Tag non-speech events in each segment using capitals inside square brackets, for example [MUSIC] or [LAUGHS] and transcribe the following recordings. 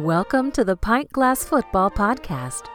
Welcome to the Pint Glass Football Podcast.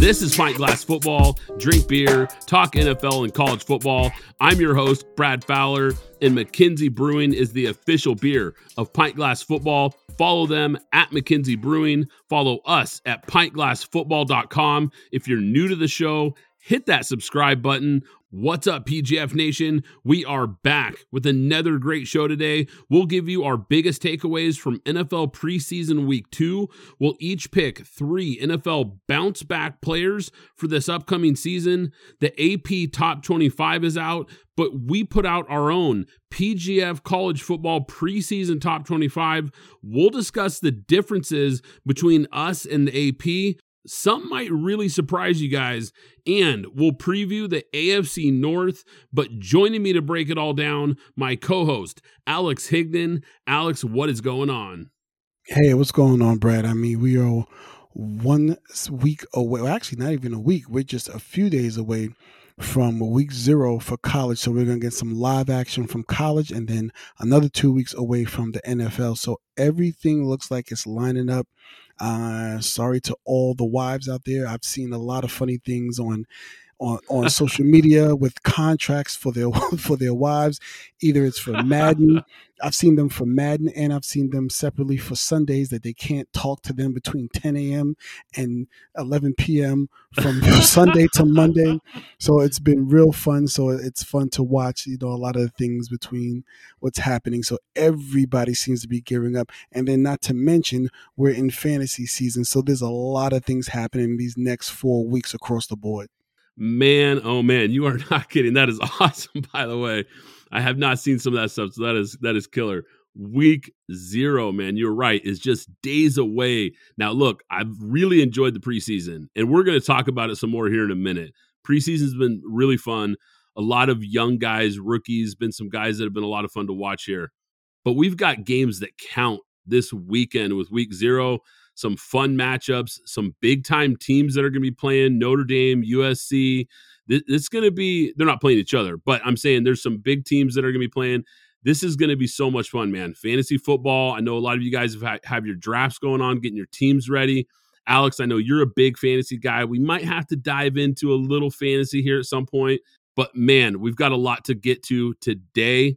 This is Pint Glass Football. Drink beer, talk NFL and college football. I'm your host, Brad Fowler, and McKenzie Brewing is the official beer of Pint Glass Football. Follow them at McKenzie Brewing. Follow us at pintglassfootball.com. If you're new to the show, hit that subscribe button What's up, PGF Nation? We are back with another great show today. We'll give you our biggest takeaways from NFL preseason week two. We'll each pick three NFL bounce back players for this upcoming season. The AP Top 25 is out, but we put out our own PGF College Football preseason Top 25. We'll discuss the differences between us and the AP. Some might really surprise you guys, and we'll preview the AFC North. But joining me to break it all down, my co host, Alex Higdon. Alex, what is going on? Hey, what's going on, Brad? I mean, we are one week away. Well, actually, not even a week. We're just a few days away from week zero for college. So we're going to get some live action from college and then another two weeks away from the NFL. So everything looks like it's lining up uh, sorry to all the wives out there. I've seen a lot of funny things on on, on social media with contracts for their [LAUGHS] for their wives. Either it's for Madden. [LAUGHS] I've seen them for Madden, and I've seen them separately for Sundays that they can't talk to them between 10 a.m. and 11 p.m. from [LAUGHS] Sunday to Monday. So it's been real fun. So it's fun to watch. You know, a lot of the things between what's happening. So everybody seems to be gearing up, and then not to mention we're in fantasy season. So there's a lot of things happening these next four weeks across the board. Man, oh man, you are [LAUGHS] not kidding. That is awesome, by the way. I have not seen some of that stuff, so that is that is killer. Week zero, man, you're right, is just days away. Now, look, I've really enjoyed the preseason, and we're going to talk about it some more here in a minute. Preseason's been really fun. A lot of young guys, rookies, been some guys that have been a lot of fun to watch here. But we've got games that count this weekend with week zero some fun matchups, some big time teams that are going to be playing Notre Dame, USC. It's going to be, they're not playing each other, but I'm saying there's some big teams that are going to be playing. This is going to be so much fun, man. Fantasy football. I know a lot of you guys have, have your drafts going on, getting your teams ready. Alex, I know you're a big fantasy guy. We might have to dive into a little fantasy here at some point, but man, we've got a lot to get to today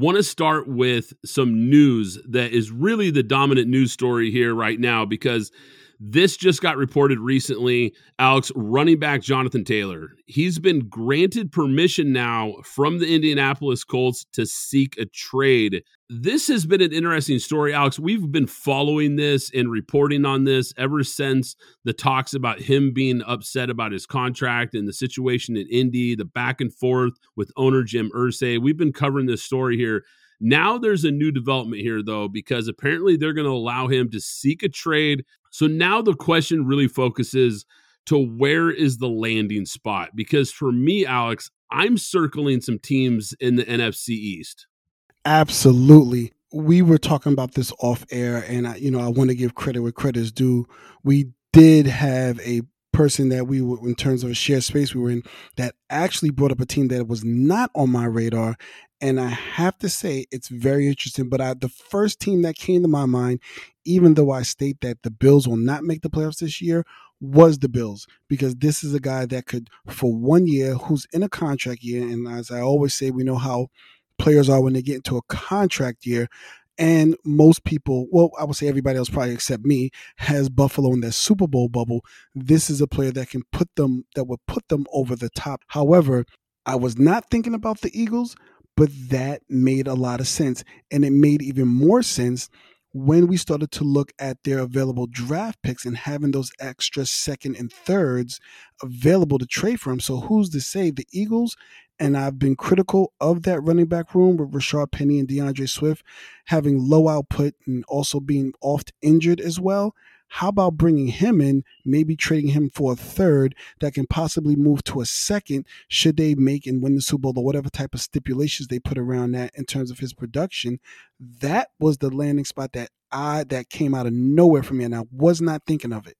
want to start with some news that is really the dominant news story here right now because this just got reported recently. Alex, running back Jonathan Taylor, he's been granted permission now from the Indianapolis Colts to seek a trade. This has been an interesting story, Alex. We've been following this and reporting on this ever since the talks about him being upset about his contract and the situation in Indy, the back and forth with owner Jim Irsay. We've been covering this story here. Now there's a new development here, though, because apparently they're going to allow him to seek a trade so now the question really focuses to where is the landing spot? Because for me, Alex, I'm circling some teams in the NFC East. Absolutely. We were talking about this off air, and I, you know, I want to give credit where credit is due. We did have a person that we were in terms of a shared space we were in that actually brought up a team that was not on my radar and I have to say it's very interesting. But I, the first team that came to my mind, even though I state that the Bills will not make the playoffs this year, was the Bills because this is a guy that could, for one year, who's in a contract year, and as I always say, we know how players are when they get into a contract year. And most people, well, I would say everybody else probably except me, has Buffalo in their Super Bowl bubble. This is a player that can put them, that would put them over the top. However, I was not thinking about the Eagles, but that made a lot of sense. And it made even more sense when we started to look at their available draft picks and having those extra second and thirds available to trade for them. So who's to say the Eagles? And I've been critical of that running back room with Rashaad Penny and D'Andre Swift having low output and also being oft injured as well. How about bringing him in, maybe trading him for a third that can possibly move to a second should they make and win the Super Bowl or whatever type of stipulations they put around that in terms of his production? That was the landing spot that I that came out of nowhere for me, and I was not thinking of it.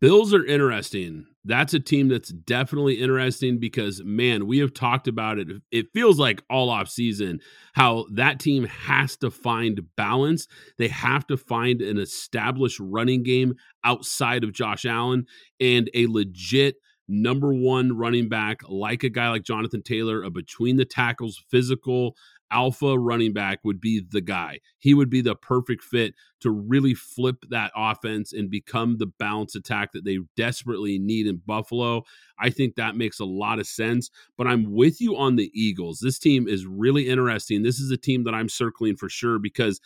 Bills are interesting. That's a team that's definitely interesting because man, we have talked about it. It feels like all off season how that team has to find balance. They have to find an established running game outside of Josh Allen and a legit number one running back like a guy like Jonathan Taylor, a between the tackles physical alpha running back would be the guy. He would be the perfect fit to really flip that offense and become the balance attack that they desperately need in Buffalo. I think that makes a lot of sense. But I'm with you on the Eagles. This team is really interesting. This is a team that I'm circling for sure because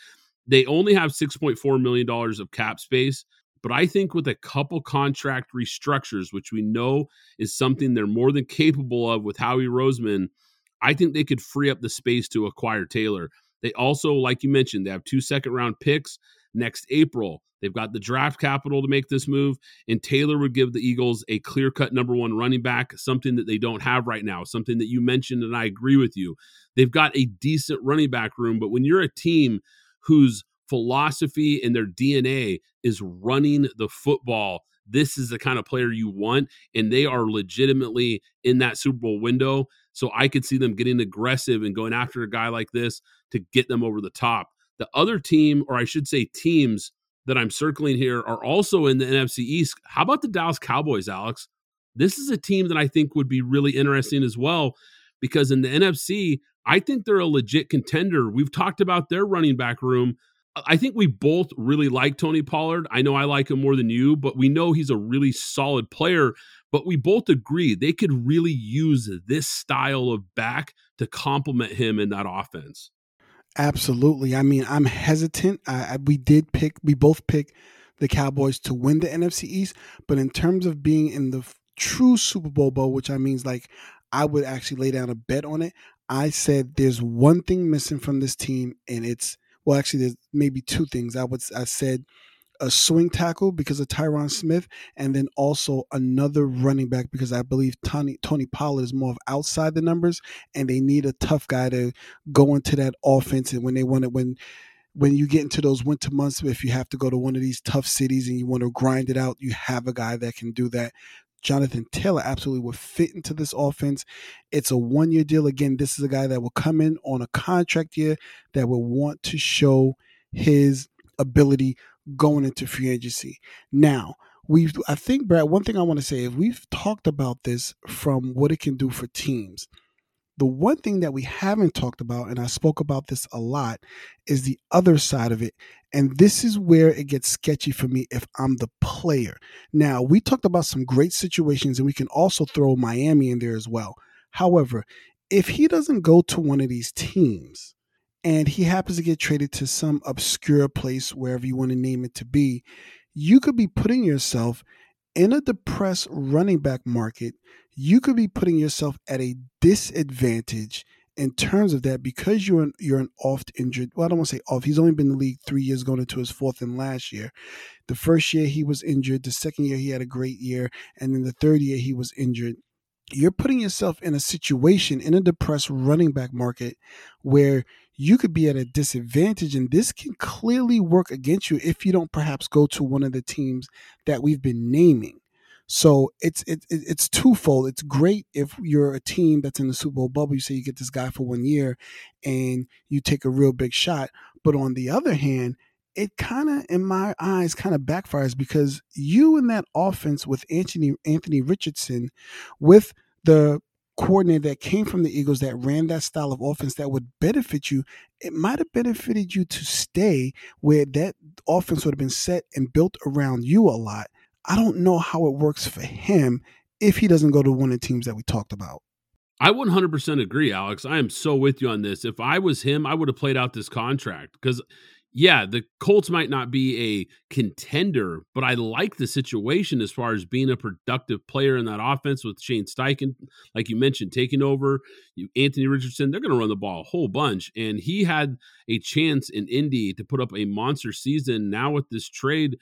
they only have $6.4 million of cap space. But I think with a couple contract restructures, which we know is something they're more than capable of with Howie Roseman, I think they could free up the space to acquire Taylor. They also, like you mentioned, they have two second round picks next April. They've got the draft capital to make this move, and Taylor would give the Eagles a clear cut number one running back, something that they don't have right now, something that you mentioned, and I agree with you. They've got a decent running back room, but when you're a team whose philosophy and their DNA is running the football, this is the kind of player you want, and they are legitimately in that Super Bowl window. So I could see them getting aggressive and going after a guy like this to get them over the top. The other team, or I should say teams that I'm circling here, are also in the NFC East. How about the Dallas Cowboys, Alex? This is a team that I think would be really interesting as well because in the NFC, I think they're a legit contender. We've talked about their running back room. I think we both really like Tony Pollard. I know I like him more than you, but we know he's a really solid player. But we both agree they could really use this style of back to complement him in that offense. Absolutely. I mean, I'm hesitant. I, I, we did pick, we both pick the Cowboys to win the NFC East, but in terms of being in the true Super Bowl bowl, which I means like I would actually lay down a bet on it. I said there's one thing missing from this team, and it's well, actually, there's maybe two things. I would I said a swing tackle because of Tyron Smith, and then also another running back because I believe Tony Tony Pollard is more of outside the numbers, and they need a tough guy to go into that offense. And when they want it, when when you get into those winter months, if you have to go to one of these tough cities and you want to grind it out, you have a guy that can do that. Jonathan Taylor absolutely would fit into this offense. It's a one year deal. Again, this is a guy that will come in on a contract year that will want to show his ability going into free agency. Now, we've I think Brad, one thing I want to say is we've talked about this from what it can do for teams. The one thing that we haven't talked about, and I spoke about this a lot, is the other side of it. And this is where it gets sketchy for me if I'm the player. Now, we talked about some great situations, and we can also throw Miami in there as well. However, if he doesn't go to one of these teams and he happens to get traded to some obscure place, wherever you want to name it to be, you could be putting yourself in a depressed running back market, you could be putting yourself at a disadvantage in terms of that because you're an, you're an oft injured. Well, I don't want to say off. He's only been in the league three years, going into his fourth and last year. The first year he was injured. The second year he had a great year, and then the third year he was injured. You're putting yourself in a situation in a depressed running back market where you could be at a disadvantage and this can clearly work against you if you don't perhaps go to one of the teams that we've been naming. So it's it, it's twofold. It's great if you're a team that's in the super bowl bubble you say you get this guy for one year and you take a real big shot but on the other hand it kind of in my eyes kind of backfires because you in that offense with anthony anthony richardson with the coordinator that came from the Eagles that ran that style of offense that would benefit you, it might have benefited you to stay where that offense would have been set and built around you a lot. I don't know how it works for him if he doesn't go to one of the teams that we talked about. I 100% agree, Alex. I am so with you on this. If I was him, I would have played out this contract because yeah, the Colts might not be a contender, but I like the situation as far as being a productive player in that offense with Shane Steichen, like you mentioned, taking over. You, Anthony Richardson, they're going to run the ball a whole bunch, and he had a chance in Indy to put up a monster season. Now with this trade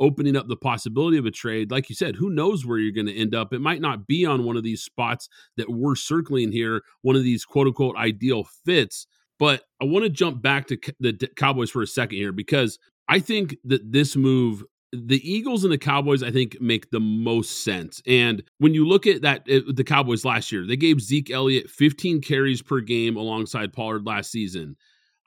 opening up the possibility of a trade, like you said, who knows where you're going to end up? It might not be on one of these spots that we're circling here, one of these quote unquote ideal fits but I want to jump back to the Cowboys for a second here because I think that this move the Eagles and the Cowboys, I think, make the most sense. And when you look at that, eh, the Cowboys last year, they gave Zeke Elliott 15 carries per game alongside Pollard last season.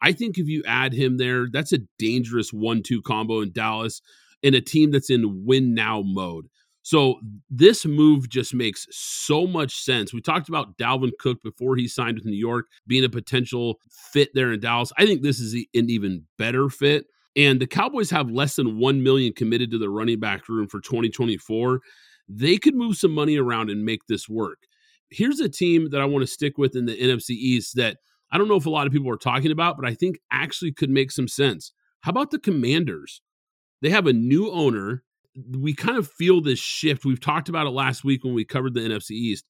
I think if you add him there, that's a dangerous one-two combo in Dallas in a team that's in win now mode. So this move just makes so much sense. We talked about Dalvin Cook before he signed with New York being a potential fit there in Dallas. I think this is an even better fit. And the Cowboys have less than 1 million committed to the running back room for 2024. They could move some money around and make this work. Here's a team that I want to stick with in the NFC East that I don't know if a lot of people are talking about, but I think actually could make some sense. How about the Commanders? They have a new owner we kind of feel this shift. We've talked about it last week when we covered the NFC East.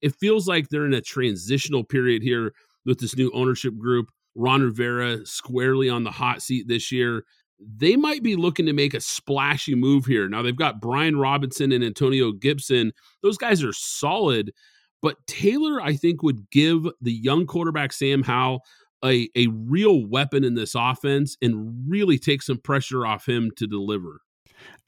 It feels like they're in a transitional period here with this new ownership group. Ron Rivera squarely on the hot seat this year. They might be looking to make a splashy move here. Now they've got Brian Robinson and Antonio Gibson. Those guys are solid, but Taylor, I think, would give the young quarterback Sam Howell a, a real weapon in this offense and really take some pressure off him to deliver.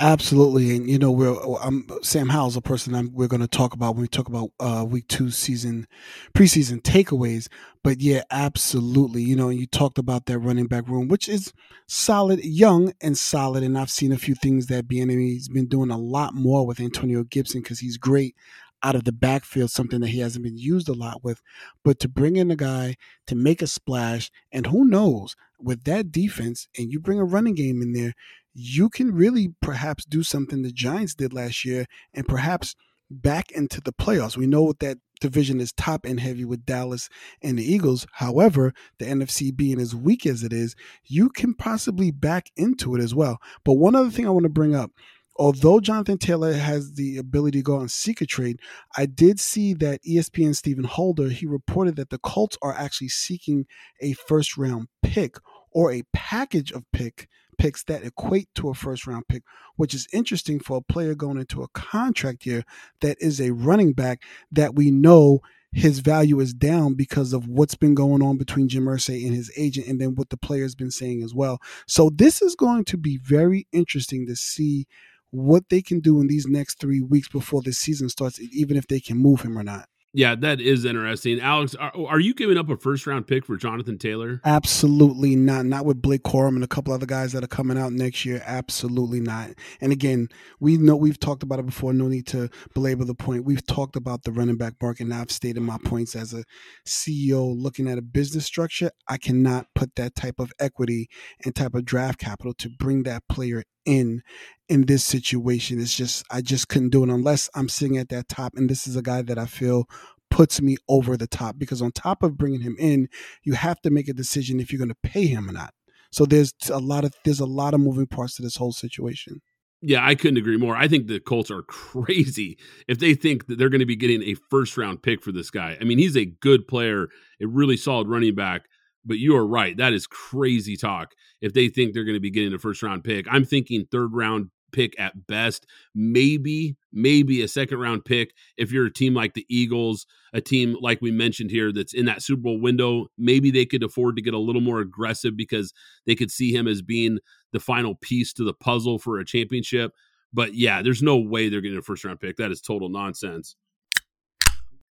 Absolutely, and you know we're I'm, Sam Howell's a person I'm, we're going to talk about when we talk about uh, week two season preseason takeaways. But yeah, absolutely. You know, you talked about that running back room, which is solid, young and solid. And I've seen a few things that Bieniemy's been doing a lot more with Antonio Gibson because he's great out of the backfield, something that he hasn't been used a lot with. But to bring in a guy to make a splash, and who knows, with that defense, and you bring a running game in there, you can really perhaps do something the Giants did last year and perhaps back into the playoffs. We know that division is top and heavy with Dallas and the Eagles. However, the NFC being as weak as it is, you can possibly back into it as well. But one other thing I want to bring up although Jonathan Taylor has the ability to go and seek a trade, I did see that ESPN Stephen Holder he reported that the Colts are actually seeking a first round pick or a package of pick picks that equate to a first round pick, which is interesting for a player going into a contract year that is a running back that we know his value is down because of what's been going on between Jim Irsay and his agent, and then what the player's been saying as well. So this is going to be very interesting to see what they can do in these next three weeks before the season starts, even if they can move him or not. Yeah, that is interesting. Alex, are, are, you giving up a first round pick for Jonathan Taylor? Absolutely not. Not with Blake Corum and a couple other guys that are coming out next year. Absolutely not. And again, we know we've talked about it before. No need to belabor the point. We've talked about the running back market, and I've stated my points as a CEO looking at a business structure. I cannot put that type of equity and type of draft capital to bring that player in in this situation. It's just I just couldn't do it unless I'm sitting at that top, and this is a guy that I feel puts me over the top because on top of bringing him in, you have to make a decision if you're going to pay him or not. So there's a lot of there's a lot of moving parts to this whole situation. Yeah, I couldn't agree more. I think the Colts are [LAUGHS] crazy if they think that they're going to be getting a first round pick for this guy. I mean, he's a good player, a really solid running back, but you are right. That is crazy talk if they think they're going to be getting a first round pick. I'm thinking third round pick at best, maybe, maybe a second round pick if you're a team like the Eagles, a team like we mentioned here that's in that Super Bowl window. Maybe they could afford to get a little more aggressive because they could see him as being the final piece to the puzzle for a championship. But yeah, there's no way they're getting a first round pick. That is total nonsense.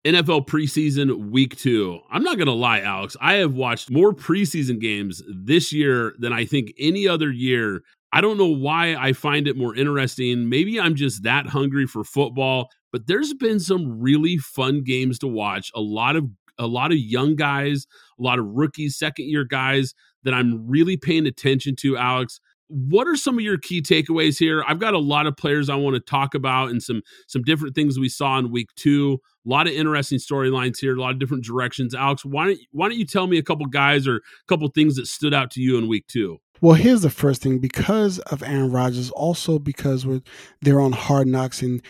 NFL preseason week two. I'm not going to lie, Alex. I have watched more preseason games this year than I think any other year. I don't know why I find it more interesting. Maybe I'm just that hungry for football, but there's been some really fun games to watch. A lot of a lot of young guys, a lot of rookies, second year guys that I'm really paying attention to, Alex what are some of your key takeaways here? I've got a lot of players I want to talk about and some some different things we saw in week two. A lot of interesting storylines here, a lot of different directions. Alex, why don't why don't you tell me a couple guys or a couple things that stood out to you in week two? Well, here's the first thing because of Aaron Rodgers, also because we're they're on Hard Knocks and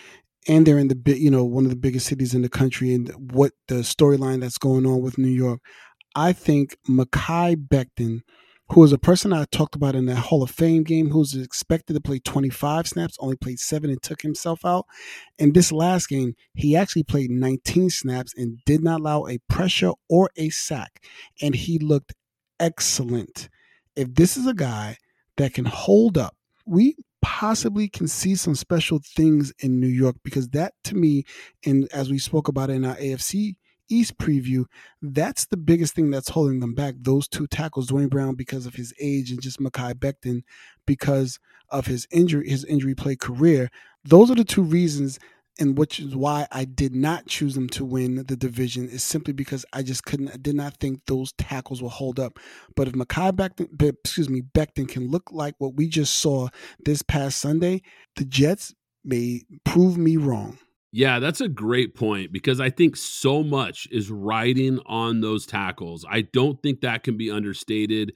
and they're in the big, you know, one of the biggest cities in the country, and what the storyline that's going on with New York. I think Mekhi Becton who was a person I talked about in that Hall of Fame game, who was expected to play 25 snaps, only played seven and took himself out. In this last game, he actually played 19 snaps and did not allow a pressure or a sack. And he looked excellent. If this is a guy that can hold up, we possibly can see some special things in New York because that to me, and as we spoke about in our AFC East preview, that's the biggest thing that's holding them back. Those two tackles, Duane Brown because of his age and just Mekhi Becton because of his injury, his injury play career. Those are the two reasons and which is why I did not choose them to win the division is simply because I just couldn't, I did not think those tackles will hold up. But if Mekhi Becton, excuse me, Becton can look like what we just saw this past Sunday, the Jets may prove me wrong. Yeah, that's a great point because I think so much is riding on those tackles. I don't think that can be understated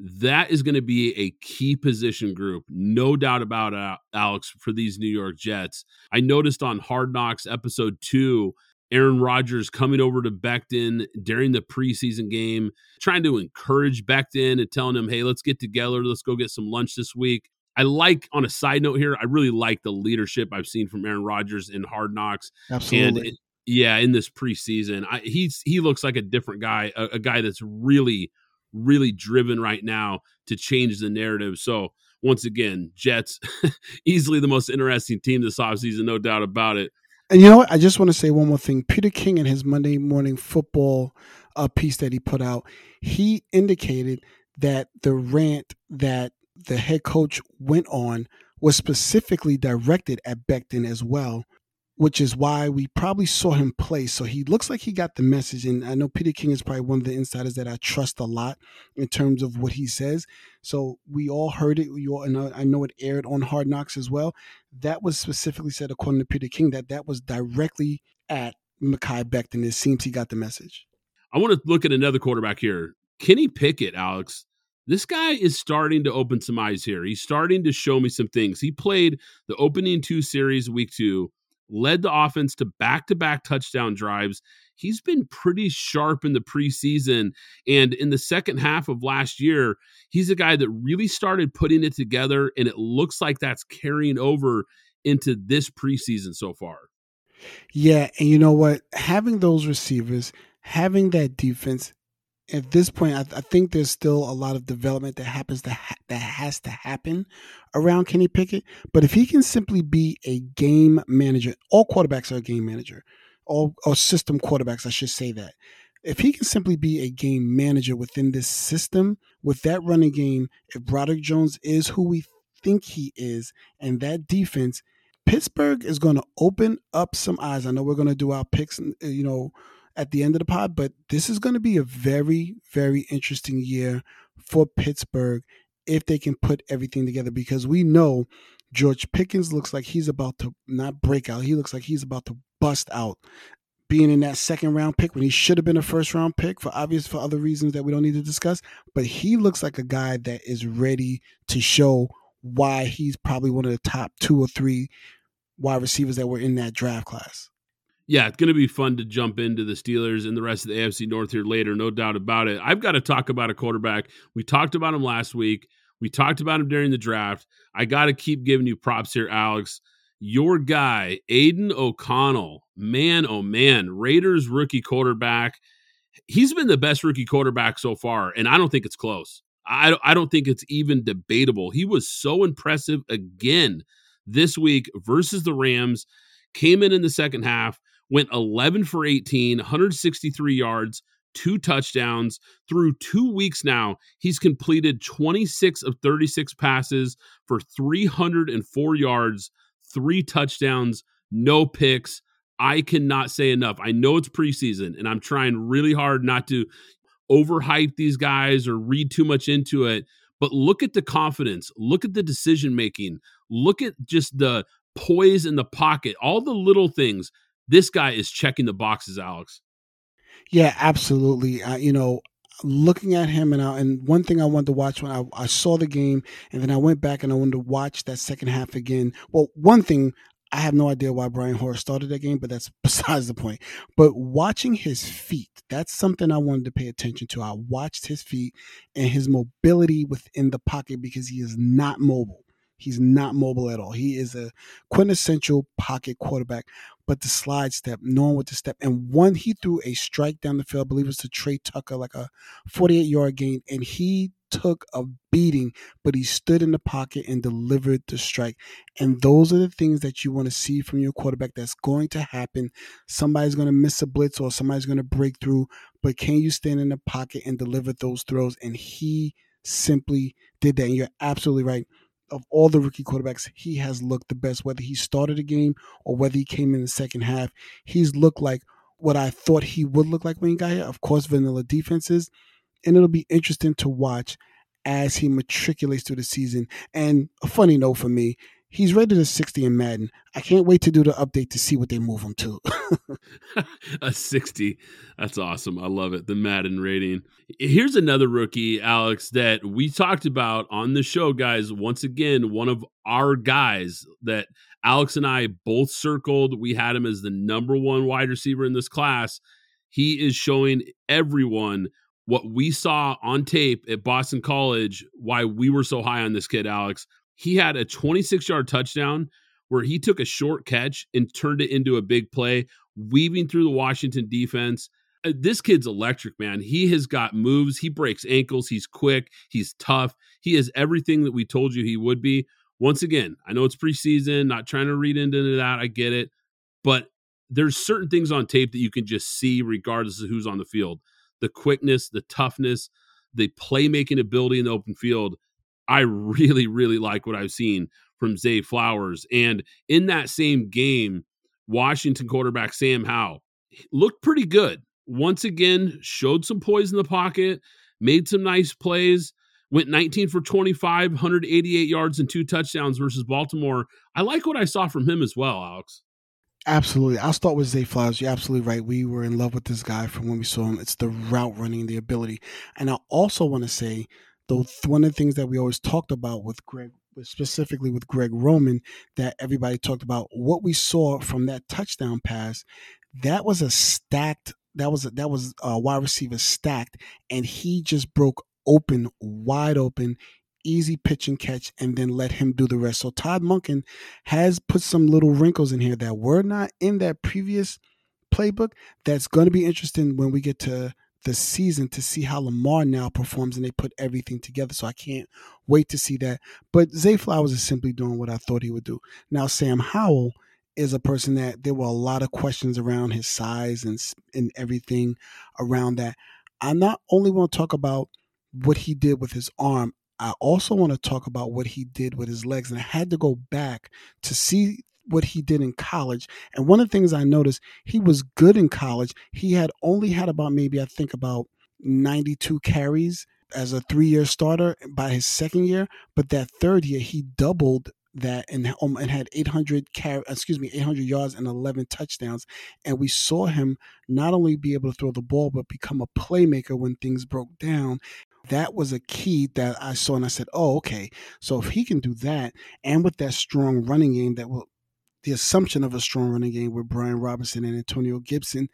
that is going to be a key position group, no doubt about it, Alex, for these New York Jets. I noticed on Hard Knocks episode two, Aaron Rodgers coming over to Becton during the preseason game, trying to encourage Becton and telling him, hey, let's get together. Let's go get some lunch this week. I like, on a side note here, I really like the leadership I've seen from Aaron Rodgers in Hard Knocks. Absolutely. And yeah, in this preseason, I, he's he looks like a different guy, a, a guy that's really really driven right now to change the narrative. So once again, Jets [LAUGHS] easily the most interesting team this offseason, no doubt about it. And you know what? I just want to say one more thing. Peter King in his Monday morning football uh, piece that he put out, he indicated that the rant that the head coach went on was specifically directed at Becton as well which is why we probably saw him play. So he looks like he got the message. And I know Peter King is probably one of the insiders that I trust a lot in terms of what he says. So we all heard it. You all, and I know it aired on Hard Knocks as well. That was specifically said, according to Peter King, that that was directly at Mekhi Becton. It seems he got the message. I want to look at another quarterback here. Kenny Pickett, Alex. This guy is starting to open some eyes here. He's starting to show me some things. He played the opening two series week two led the offense to back to back touchdown drives. He's been pretty sharp in the preseason. And in the second half of last year, he's a guy that really started putting it together. And it looks like that's carrying over into this preseason so far. Yeah. And you know what? Having those receivers, having that defense, at this point, I, I, think there's still a lot of development that happens to ha- that has to happen around Kenny Pickett. But if he can simply be a game manager, all quarterbacks are a game manager, all or system quarterbacks, I should say that. If he can simply be a game manager within this system with that running game, if Broderick Jones is who we think he is, and that defense, Pittsburgh is going to open up some eyes. I know we're going to do our picks, you know at the end of the pod, but this is going to be a very, very interesting year for Pittsburgh if they can put everything together because we know George Pickens looks like he's about to not break out. He looks like he's about to bust out. Being in that second round pick when he should have been a first round pick for obvious for other reasons that we don't need to discuss, but he looks like a guy that is ready to show why he's probably one of the top two or three wide receivers that were in that draft class yeah, it's going to be fun to jump into the Steelers and the rest of the AFC North here later, no doubt about it. I've got to talk about a quarterback. We talked about him last week. We talked about him during the draft. I got to keep giving you props here, Alex. Your guy, Aidan O'Connell, man, oh man, Raiders rookie quarterback. He's been the best rookie quarterback so far, and I don't think it's close. I, I don't think it's even debatable. He was so impressive again this week versus the Rams. Came in in the second half, went 11 for 18, 163 yards, two touchdowns. Through two weeks now, he's completed 26 of 36 passes for 304 yards, three touchdowns, no picks. I cannot say enough. I know it's preseason, and I'm trying really hard not to overhype these guys or read too much into it. But look at the confidence, look at the decision making, look at just the poise in the pocket, all the little things this guy is checking the boxes, Alex. Yeah, absolutely. Uh, you know, looking at him and I, and one thing I wanted to watch when I, I saw the game and then I went back and I wanted to watch that second half again. Well, one thing I have no idea why Brian Hoyer started that game, but that's [LAUGHS] besides the point. But watching his feet, that's something I wanted to pay attention to. I watched his feet and his mobility within the pocket because he is not mobile. He's not mobile at all. He is a quintessential pocket quarterback. But the slide step, knowing what to step, and one he threw a strike down the field, I believe it was to Tre Tucker, like a 48 yard gain, and he took a beating, but he stood in the pocket and delivered the strike. And those are the things that you want to see from your quarterback that's going to happen. Somebody's going to miss a blitz or somebody's going to break through, but can you stand in the pocket and deliver those throws? And he simply did that. And you're absolutely right. Of all the rookie quarterbacks, he has looked the best, whether he started a game or whether he came in the second half. He's looked like what I thought he would look like when he got here. Of course, vanilla defenses. And it'll be interesting to watch as he matriculates through the season. And a funny note for me, he's rated a 60 in Madden. I can't wait to do the update to see what they move him to. [LAUGHS] [LAUGHS] a 60. That's awesome. I love it. The Madden rating. Here's another rookie, Alex, that we talked about on the show, guys. Once again, one of our guys that Alex and I both circled. We had him as the number one wide receiver in this class. He is showing everyone what we saw on tape at Boston College, why we were so high on this kid, Alex. He had a 26 yard touchdown where he took a short catch and turned it into a big play, weaving through the Washington defense. Uh, this kid's electric, man. He has got moves. He breaks ankles. He's quick. He's tough. He is everything that we told you he would be. Once again, I know it's preseason, not trying to read into that. I get it. But there's certain things on tape that you can just see regardless of who's on the field. The quickness, the toughness, the playmaking ability in the open field. I really, really like what I've seen from Zay Flowers. And in that same game, Washington quarterback Sam Howell looked pretty good. Once again, showed some poise in the pocket, made some nice plays went 19 for 25, 188 yards and two touchdowns versus Baltimore. I like what I saw from him as well, Alex. Absolutely. I'll start with Zay Flowers. You're absolutely right. We were in love with this guy from when we saw him. It's the route running, the ability. And I also want to say, though, one of the things that we always talked about with Greg, specifically with Greg Roman, that everybody talked about, what we saw from that touchdown pass, that was a stacked that was a, that was a wide receiver stacked, and he just broke open, wide open, easy pitch and catch, and then let him do the rest. So Todd Monken has put some little wrinkles in here that were not in that previous playbook. That's going to be interesting when we get to the season to see how Lamar now performs and they put everything together. So I can't wait to see that. But Zay Flowers is simply doing what I thought he would do. Now Sam Howell is a person that there were a lot of questions around his size and and everything around that. I not only want to talk about what he did with his arm, I also want to talk about what he did with his legs. And I had to go back to see what he did in college. And one of the things I noticed, he was good in college. He had only had about maybe, I think, about 92 carries as a three year starter by his second year. But that third year, he doubled that and, um, and had 800 car- excuse me 800 yards and 11 touchdowns and we saw him not only be able to throw the ball but become a playmaker when things broke down that was a key that I saw and I said, oh, okay. So if he can do that and with that strong running game that will the assumption of a strong running game with Brian Robinson and Antonio Gibson,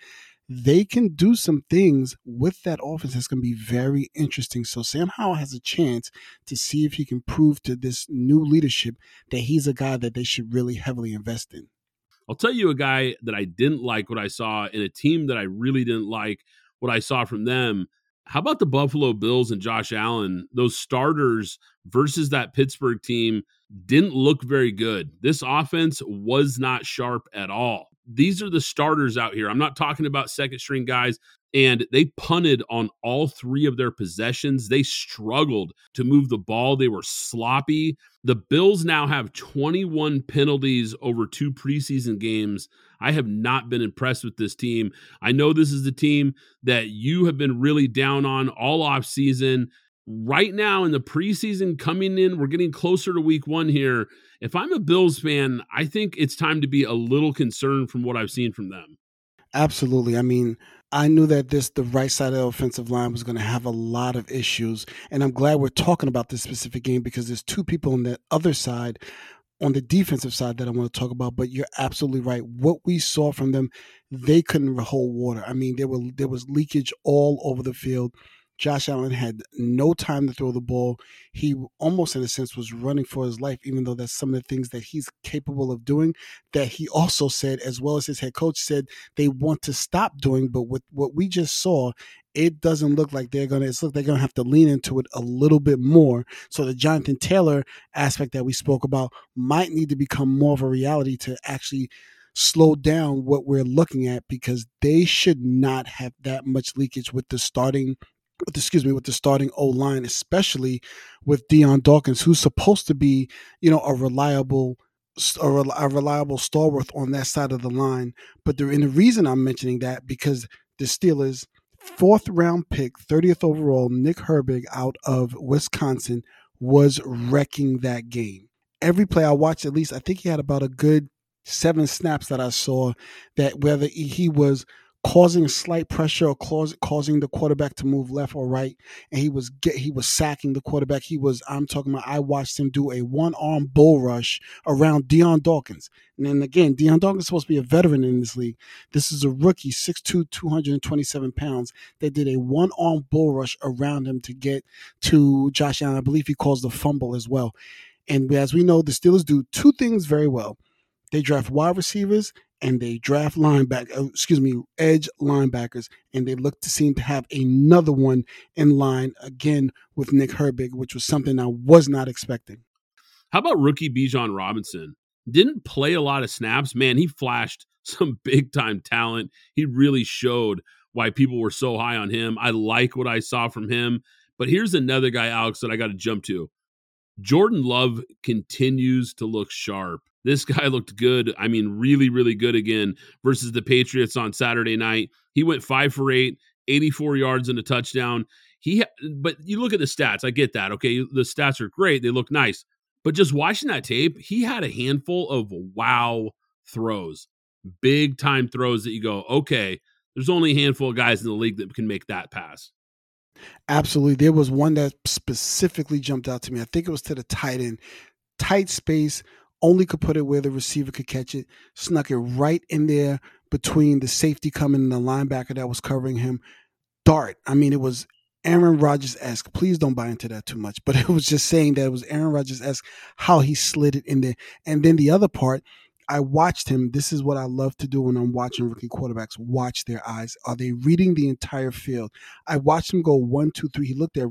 they can do some things with that offense that's going to be very interesting. So Sam Howell has a chance to see if he can prove to this new leadership that he's a guy that they should really heavily invest in. I'll tell you a guy that I didn't like what I saw in a team that I really didn't like what I saw from them how about the Buffalo Bills and Josh Allen? Those starters versus that Pittsburgh team didn't look very good. This offense was not sharp at all. These are the starters out here. I'm not talking about second string guys and they punted on all three of their possessions. They struggled to move the ball, they were sloppy. The Bills now have 21 penalties over two preseason games. I have not been impressed with this team. I know this is the team that you have been really down on all off season. Right now in the preseason coming in, we're getting closer to week 1 here. If I'm a Bills fan, I think it's time to be a little concerned from what I've seen from them. Absolutely. I mean, I knew that this the right side of the offensive line was going to have a lot of issues, and I'm glad we're talking about this specific game because there's two people on the other side, on the defensive side that I want to talk about. But you're absolutely right. What we saw from them, they couldn't hold water. I mean, there were there was leakage all over the field. Josh Allen had no time to throw the ball. He almost, in a sense, was running for his life, even though that's some of the things that he's capable of doing. That he also said, as well as his head coach said, they want to stop doing. But with what we just saw it doesn't look like they're gonna. It's look they're gonna have to lean into it a little bit more. So the Jonathan Taylor aspect that we spoke about might need to become more of a reality to actually slow down what we're looking at because they should not have that much leakage with the starting excuse me with the starting O line, especially with Dion Dawkins, who's supposed to be you know a reliable a, reliable stalwart on that side of the line. But the and the reason I'm mentioning that because the Steelers fourth round pick, 30th overall, Nick Herbig out of Wisconsin was wrecking that game. Every play I watched, at least I think he had about a good seven snaps that I saw that whether he was causing slight pressure or cause, causing the quarterback to move left or right and he was get he was sacking the quarterback. He was i'm talking about i watched him do a one arm bull rush around dion dawkins. And then again dion dawkins is supposed to be a veteran in this league. This is a rookie 6'2 227 pounds. They did a one arm bull rush around him to get to josh allen. I believe he caused the fumble as well. And as we know the steelers do two things very well. They draft wide receivers and they draft linebacker, uh, excuse me, edge linebackers, and they look to seem to have another one in line again with Nick Herbig, which was something I was not expecting. How about rookie Bijan Robinson? Didn't play a lot of snaps. Man, he flashed [LAUGHS] some big time talent. He really showed why people were so high on him. I like what I saw from him. But here's another guy, Alex, that I got to jump to. Jordan Love continues to look sharp. This [LAUGHS] guy looked good. I mean, really, really good again versus the Patriots on Saturday night. He went five for eight, 84 yards and a touchdown. He, but you look at the stats. I get that. Okay, the stats are great. They look nice. But just watching that tape, he had a handful of wow throws, big time throws that you go, okay, there's only a handful of guys in the league that can make that pass. Absolutely. There was one that specifically jumped out to me. I think it was to the tight end. Tight space, only could put it where the receiver could catch it, snuck it right in there between the safety coming and the linebacker that was covering him. Dart. I mean, it was Aaron Rodgers esque. Please don't buy into that too much, but [LAUGHS] it was just saying that it was Aaron Rodgers esque how he slid it in there. And then the other part, I watched him. This is what I love to do when I'm watching rookie quarterbacks. Watch their eyes. Are they reading the entire field? I watched him go one, two, three. He looked at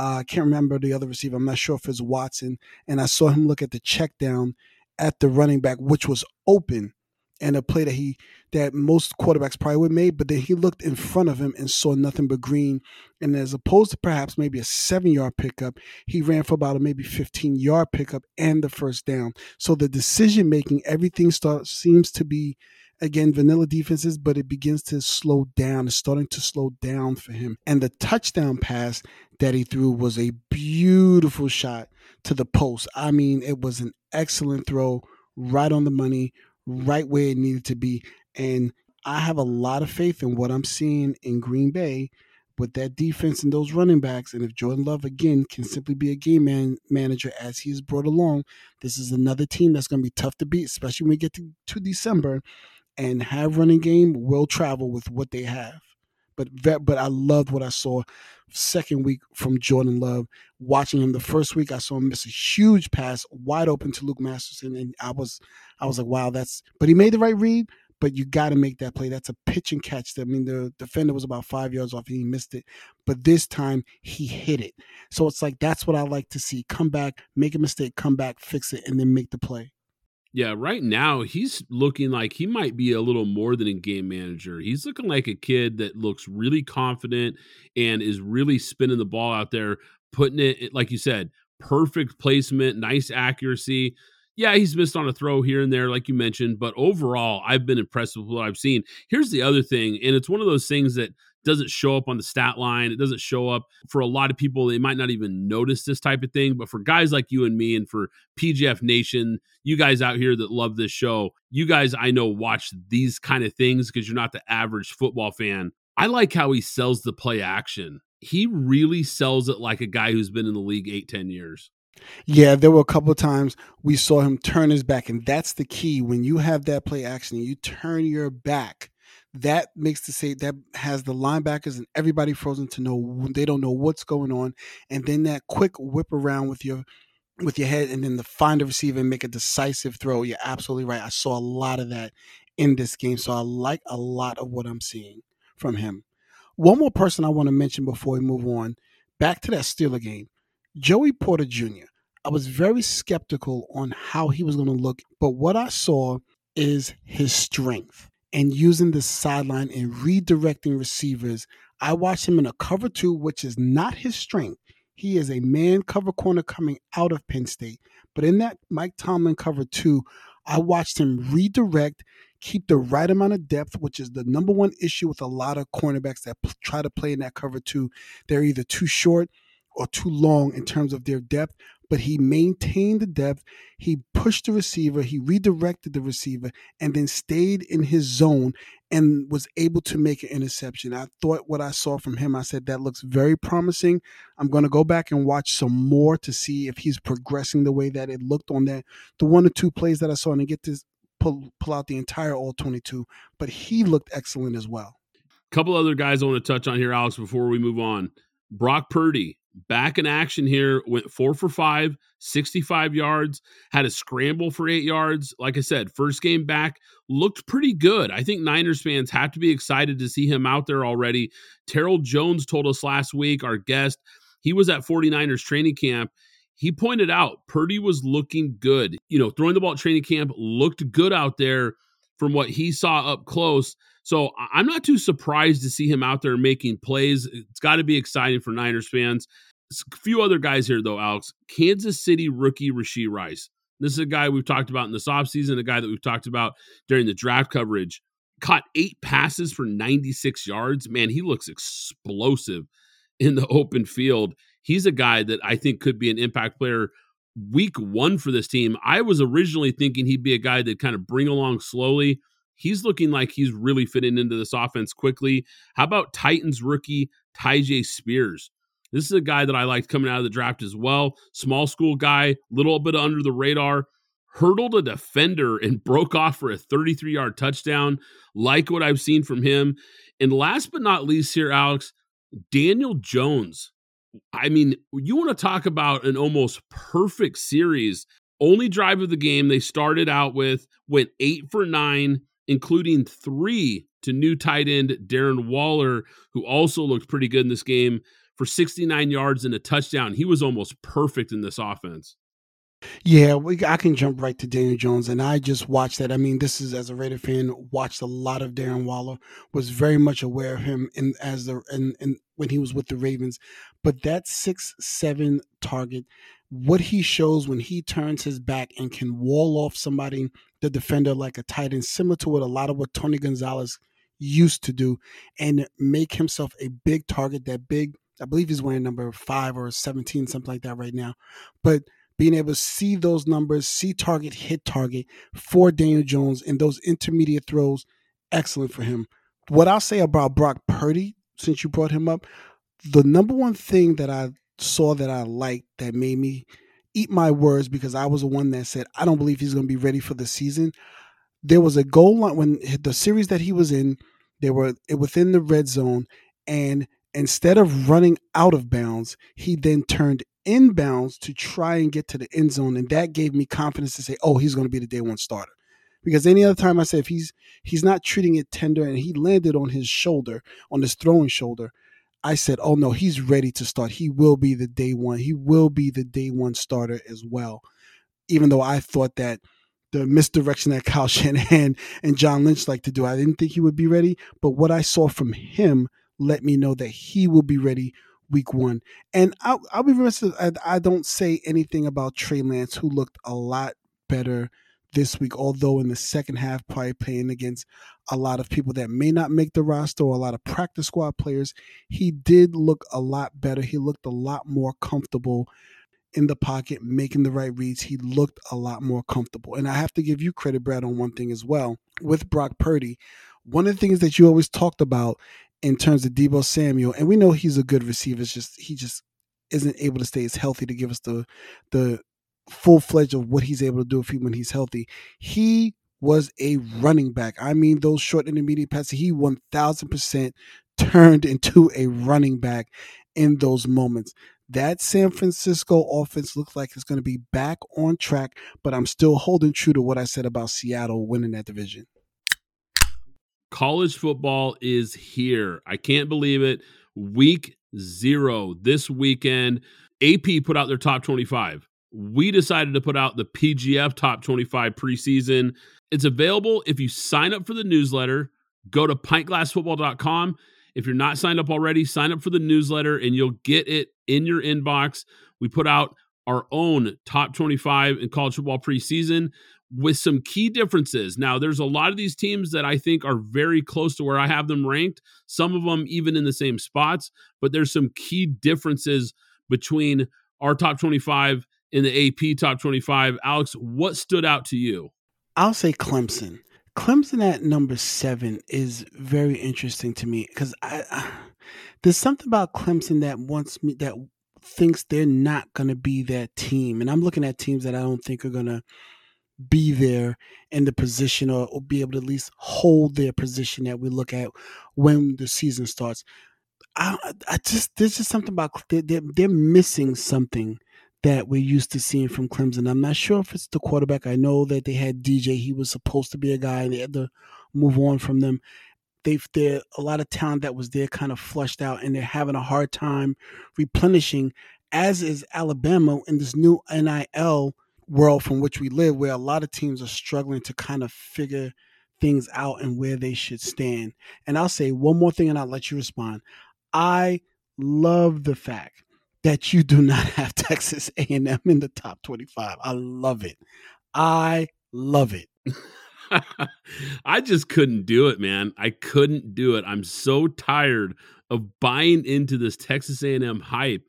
Uh, I can't remember the other receiver. I'm not sure if it's Watson. And I saw him look at the check down at the running back, which was open and a play that he that most quarterbacks probably would make, but then he looked in front of him and saw nothing but green. And as opposed to perhaps maybe a seven yard pickup, he ran for about a maybe 15 yard pickup and the first down. So the decision making, everything starts seems to be again vanilla defenses, but it begins to slow down. It's starting to slow down for him. And the touchdown pass that he threw was a beautiful shot to the post. I mean, it was an excellent throw, right on the money, right where it needed to be. And I have a lot of faith in what I'm seeing in Green Bay with that defense and those running backs. And if Jordan Love again can simply be a game man manager as he is brought along, this is another team that's going to be tough to beat, especially when we get to, to December and have running game will travel with what they have. But but I loved what I saw second week from Jordan Love. Watching him the first week, I saw him miss a huge pass wide open to Luke Masterson, and I was I was like, wow, that's. But he made the right read. But you got to make that play. That's a pitch and catch. I mean, the defender was about five yards off and he missed it. But this time he hit it. So it's like that's what I like to see. Come back, make a mistake, come back, fix it, and then make the play. Yeah, right now he's looking like he might be a little more than a game manager. He's looking like a kid that looks really confident and is really spinning the ball out there, putting it like you said, perfect placement, nice accuracy. Yeah, he's missed on a throw here and there, like you mentioned, but overall, I've been impressed with what I've seen. Here's the other thing, and it's one of those things that doesn't show up on the stat line. It doesn't show up for a lot of people. They might not even notice this type of thing. But for guys like you and me, and for PGF Nation, you guys out here that love this show, you guys I know watch these kind of things because you're not the average football fan. I like how he sells the play action. He really sells it like a guy who's been in the league eight, ten years. Yeah, there were a couple of times we saw him turn his back, and that's the key. When you have that play action, you turn your back that makes the say that has the linebackers and everybody frozen to know they don't know what's going on, and then that quick whip around with your with your head and then the find a receiver and make a decisive throw. You're absolutely right. I saw a lot of that in this game, so I like a lot of what I'm seeing from him. One more person I want to mention before we move on. Back to that Steeler game. Joey Porter Jr. I was very skeptical on how he was going to look, but what I saw is his strength and using the sideline and redirecting receivers. I watched him in a cover two, which is not his strength. He is a man cover corner coming out of Penn State. But in that Mike Tomlin cover two, I watched him redirect, keep the right amount of depth, which is the number one issue with a lot of cornerbacks that p- try to play in that cover two. They're either too short or too long in terms of their depth, but he maintained the depth. He pushed the receiver, he redirected the receiver, and then stayed in his zone and was able to make an interception. I thought what I saw from him, I said, that looks very promising. I'm going to go back and watch some more to see if he's progressing the way that it looked on that, the one or two plays that I saw, and I get to pull, pull out the entire all 22. But he looked excellent as well. Couple other guys I want to touch on here, Alex, before we move on. Brock Purdy, back in action here, went four for five, 65 yards, had a scramble for eight yards. Like I said, first game back looked pretty good. I think Niners fans have to be excited to see him out there already. Terrell Jones told us last week, our guest, he was at 49ers training camp. He pointed out Purdy was looking good. You know, throwing the ball at training camp looked good out there from what he saw up close. So I'm not too surprised to see him out there making plays. It's got to be exciting for Niners fans. A few other guys here, though, Alex. Kansas City rookie Rashee Rice. This is a guy we've talked about in this offseason, a guy that we've talked about during the draft coverage. Caught eight passes for 96 yards. Man, he looks explosive in the open field. He's a guy that I think could be an impact player week one for this team. I was originally thinking he'd be a guy that kind of bring along slowly he's looking like he's really fitting into this offense quickly. How about Titans rookie Tyjae Spears? This is a guy that I liked coming out of the draft as well. Small school guy, little bit under the radar, hurdled a defender and [LAUGHS] broke off for a 33 yard touchdown. Like what I've seen from him. And last but not least, here, Alex, Daniel Jones. I mean, you want to talk about an almost perfect series. Only drive of the game they started out with, went eight for nine, including three to new tight end Darren Waller, who also looked pretty good in this game for 69 yards and a touchdown. He was almost perfect in this offense. Yeah, we, I can jump right to Daniel Jones, and I just watched that. I mean, this is as a Raider fan, watched a lot of Darren Waller, was very much aware of him in as the and and when he was with the Ravens, but that six seven target, what he shows when he turns his back and can wall off somebody the defender like a tight end, similar to what a lot of what Tony Gonzalez used to do, and make himself a big target. That big, I believe he's wearing number five or 17, something like that right now. But being able to see those numbers, see target, hit target for Daniel Jones and those intermediate throws, excellent for him. What I'll say about Brock Purdy, since you brought him up, the number one thing that I saw that I liked that made me eat my words because I was the one that said I don't believe he's going to be ready for the season. There was a goal line when the series that he was in, they were within the red zone, and instead of running out of bounds, he then turned inbounds to try and get to the end zone, and that gave me confidence to say, "Oh, he's going to be the day one starter." Because any other time I said if he's he's not treating it tender and he landed on his shoulder, on his throwing shoulder, I said, oh no, he's ready to start. He will be the day one. He will be the day one starter as well. Even though I thought that the misdirection that [LAUGHS] Kyle Shanahan and John Lynch like to do, I didn't think he would be ready. But what I saw from him let me know that he will be ready week one. And I'll, I'll be remiss I, I don't say anything about Trey Lance, who looked a lot better this week, although in the second half, probably playing against a lot of people that may not make the roster or a lot of practice squad players, he did look a lot better. He looked a lot more comfortable in the pocket, making the right reads. He looked a lot more comfortable. And I have to give you credit, Brad, on one thing as well. With Brock Purdy, one of the things that you always talked about in terms of Deebo Samuel, and we know he's a good receiver, it's just he just isn't able to stay as healthy to give us the the full fledged of what he's able to do if he, when he's healthy. He was a running back. I mean, those short intermediate passes, he 1000% turned into a running back in those moments. That San Francisco offense looks like it's going to be back on track, but I'm still holding true to what I said about Seattle winning that division. College football is here. I can't believe it. Week zero this weekend. AP put out their top 25. We decided to put out the PGF top 25 preseason. It's available if you sign up for the newsletter. Go to pintglassfootball.com. If you're not signed up already, sign up for the newsletter and you'll get it in your inbox. We put out our own top 25 in college football preseason with some key differences. Now, there's a lot of these teams that I think are very close to where I have them ranked, some of them even in the same spots, but there's some key differences between our top 25 and the AP top 25. Alex, what stood out to you? I'll say Clemson. Clemson at number seven is very interesting to me because I, I, there's something about Clemson that wants me that thinks they're not going to be that team, and I'm looking at teams that I don't think are going to be there in the position or, or, be able to at least hold their position that we look at when the season starts. I, I just there's just something about they're, they're, missing something that we're used to seeing from Clemson. I'm not sure if it's the quarterback. I know that they had DJ. He was supposed to be a guy, and they had to move on from them. They've there a lot of talent that was there kind of flushed out, and they're having a hard time replenishing. As is Alabama in this new NIL world from which we live, where a lot of teams are struggling to kind of figure things out and where they should stand. And I'll say one more thing, and I'll let you respond. I love the fact that you do [LAUGHS] not have Texas A&M in the top 25. I love it. I love it. [LAUGHS] I just couldn't do it, man. I couldn't do it. I'm so tired of buying into this Texas A&M hype.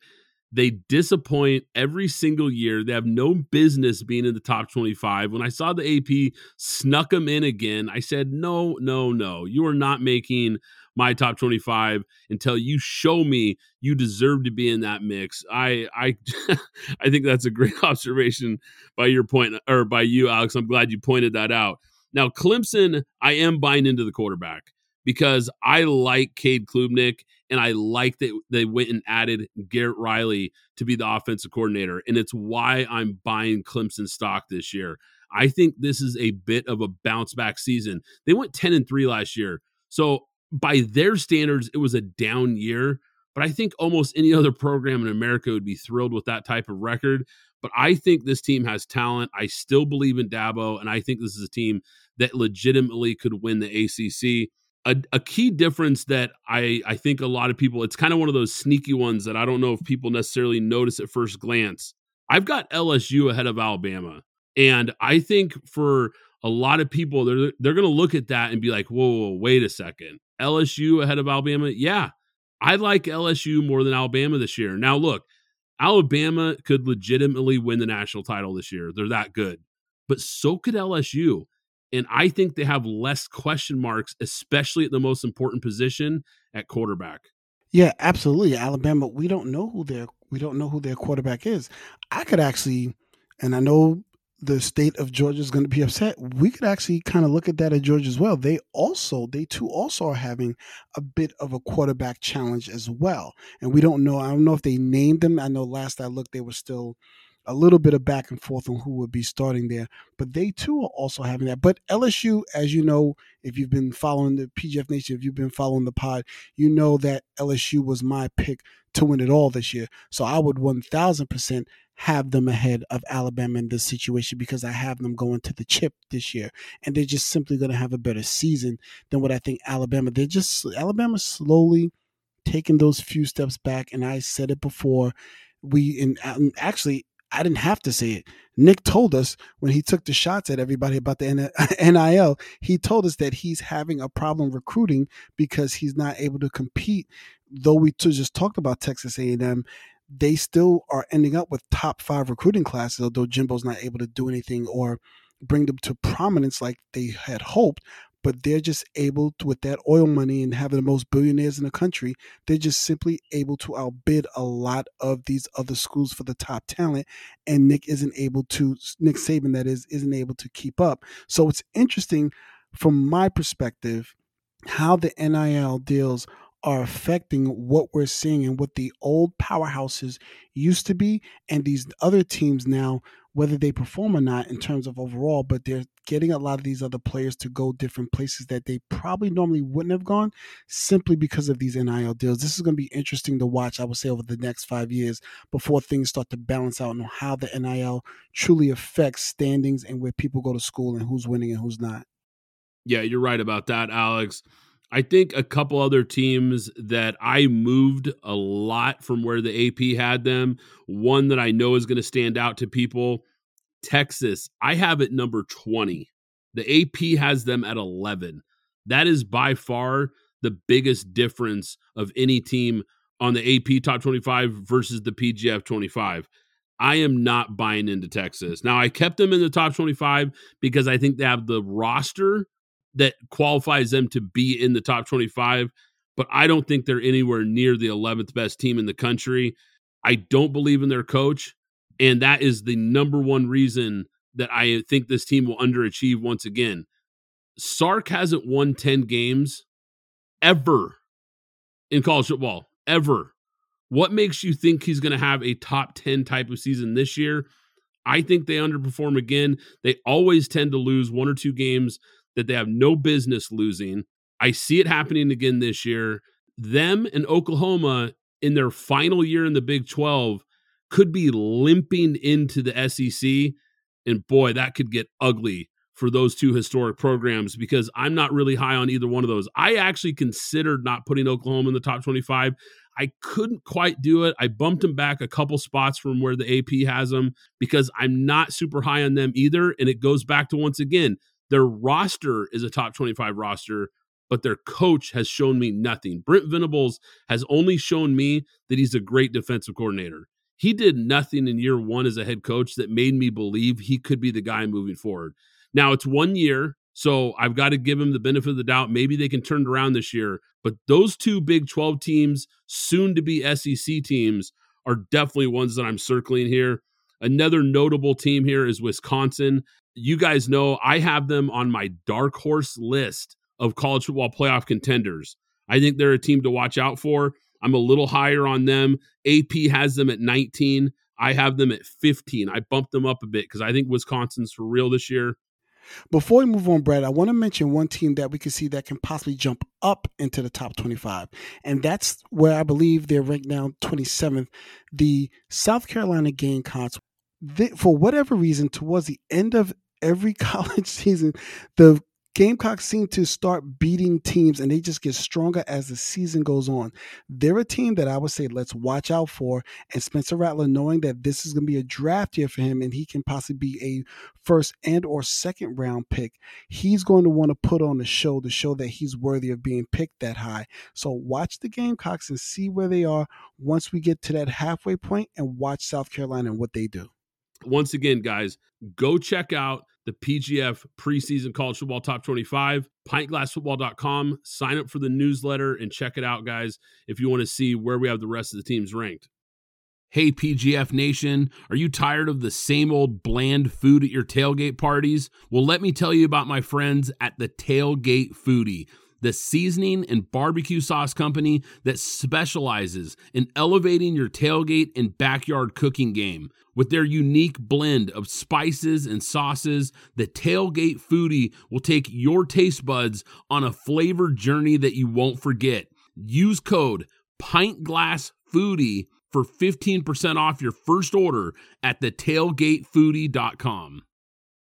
They disappoint every single year. They have no business being in the top 25. When I saw the AP snuck them in again, I said, "No, no, no. You are not making my top 25 until you show me you deserve to be in that mix. I I [LAUGHS] I think that's a great [LAUGHS] observation by your point or by you, Alex. I'm glad you pointed that out. Now, Clemson, I am buying into the quarterback because I like Cade Klubnik and I like that they went and added Garrett Riley to be the offensive coordinator. And it's why I'm buying Clemson stock this year. I think this is a bit of a bounce back season. They went 10 and 3 last year. So by their standards, it was a down year. But I think almost any other program in America would be thrilled with that type of record. But I think this team has talent. I still believe in Dabo, and I think this is a team that legitimately could win the ACC. A, a, key difference that I, I think a lot of people, it's kind of one of those sneaky ones that I don't know if people necessarily notice at first glance. I've got LSU ahead of Alabama. And I think for a lot of people, they're, they're going to look at that and be like, whoa, whoa, wait a second. LSU ahead of Alabama? Yeah, I like LSU more than Alabama this year. Now, look, Alabama could legitimately win the national title this year. They're that good. But so could LSU. And I think they have less question marks, especially at the most important position at quarterback. Yeah, absolutely. Alabama, we don't know who their we don't know who their quarterback is. I could actually, and I know the state of Georgia is going to be upset, we could actually kind of look at that at Georgia as well. They also, they too also are having a bit of a quarterback challenge as well. And we don't know, I don't know if they named them. I know last I looked, they were still a little bit of back and forth on who would be starting there, but they too are also having that. But LSU, as you know, if you've been following the PGF Nation, if you've been following the pod, you know that LSU was my pick to win it all this year. So I would 1000% have them ahead of Alabama in this situation because I have them going to the chip this year. And they're just simply going to have a better season than what I think Alabama. They're just, Alabama slowly taking those few steps back. And I said it before. We, and actually, I didn't have to say it. Nick told us when he took the shots at everybody about the NIL, [LAUGHS] he told us that he's having a problem recruiting because he's not able to compete. Though we just talked about Texas A&M they still are ending up with top five recruiting classes, although Jimbo's not able to do anything or bring them to prominence like they had hoped. But they're just able to, with that oil money and having the most billionaires in the country, they're just simply able to outbid a lot of these other schools for the top talent. And Nick isn't able to, Nick Saban, that is, isn't able to keep up. So it's interesting from my perspective how the NIL deals are affecting what we're seeing and what the old powerhouses used to be and these other teams now whether they perform or not in terms of overall, but they're getting a lot of these other players to go different places that they probably normally wouldn't have gone simply because of these NIL deals. This is going to be interesting to watch, I would say, over the next five years before things start to balance out and how the NIL truly affects standings and where people go to school and who's winning and who's not. Yeah, you're right about that, Alex. I think a couple other teams that I moved a lot from where the AP had them. One that I know is going to stand out to people Texas. I have it number 20. The AP has them at 11. That is by far the biggest difference of any team on the AP top 25 versus the PGF 25. I am not buying into Texas. Now, I kept them in the top 25 because I think they have the roster that qualifies them to be in the top 25, but I don't think they're anywhere near the 11th best team in the country. I don't believe in their coach, and that is the number one reason that I think this team will underachieve once again. Sark hasn't won 10 games ever in college football, ever. What makes you think he's going to have a top 10 type of season this year? I think they underperform again. They always tend to lose one or two games that they have no business losing. I see it happening again this year. Them and Oklahoma in their final year in the Big 12 could be limping into the SEC. And boy, that could get ugly for those two historic programs because I'm not really high on either one of those. I actually considered not putting Oklahoma in the top 25. I couldn't quite do it. I bumped them back a couple spots from where the AP has them because I'm not super high on them either. And it goes back to once again, their roster is a top 25 roster, but their coach has shown me nothing. Brent Venables has only shown me that he's a great defensive coordinator. He did nothing in year one as a head coach that made me believe he could be the guy moving forward. Now it's one year, so I've got to give him the benefit of the doubt. Maybe they can turn it around this year. But those two Big 12 teams, soon to be SEC teams, are definitely ones that I'm circling here. Another notable team here is Wisconsin you guys know I have them on my dark horse list of college football playoff contenders. I think they're a team to watch out for. I'm a little higher on them. AP has them at 19. I have them at 15. I bumped them up a bit because I think Wisconsin's for real this year. Before we move on, Brad, I want to mention one team that we can see that can possibly jump up into the top 25. And that's where I believe they're ranked now 27th. The South Carolina Gamecocks for whatever reason, towards the end of every [LAUGHS] college season, the Gamecocks seem to start beating teams and they just get stronger as the season goes on. They're a team that I would say let's watch out for. And Spencer Rattler, knowing that this is going to be a draft year for him and he can possibly be a first and or second round pick, he's going to want to put on a show to show that he's worthy of being picked that high. So watch the Gamecocks and see where they are once we get to that halfway point and watch South Carolina and what they do once again, guys, go check out the PGF preseason college football top 25, pintglassfootball.com. Sign up for the newsletter and check it out, guys, if you want to see where we have the rest of the teams ranked. Hey, PGF Nation, are you tired of the same old bland food at your tailgate parties? Well, let me tell you about my friends at the Tailgate Foodie the seasoning and barbecue sauce company that specializes in elevating your tailgate and backyard cooking game. With their unique blend of spices and sauces, the Tailgate Foodie will take your taste buds on a flavor journey that you won't forget. Use code PintGlassFoodie for 15% off your first order at thetailgatefoodie.com.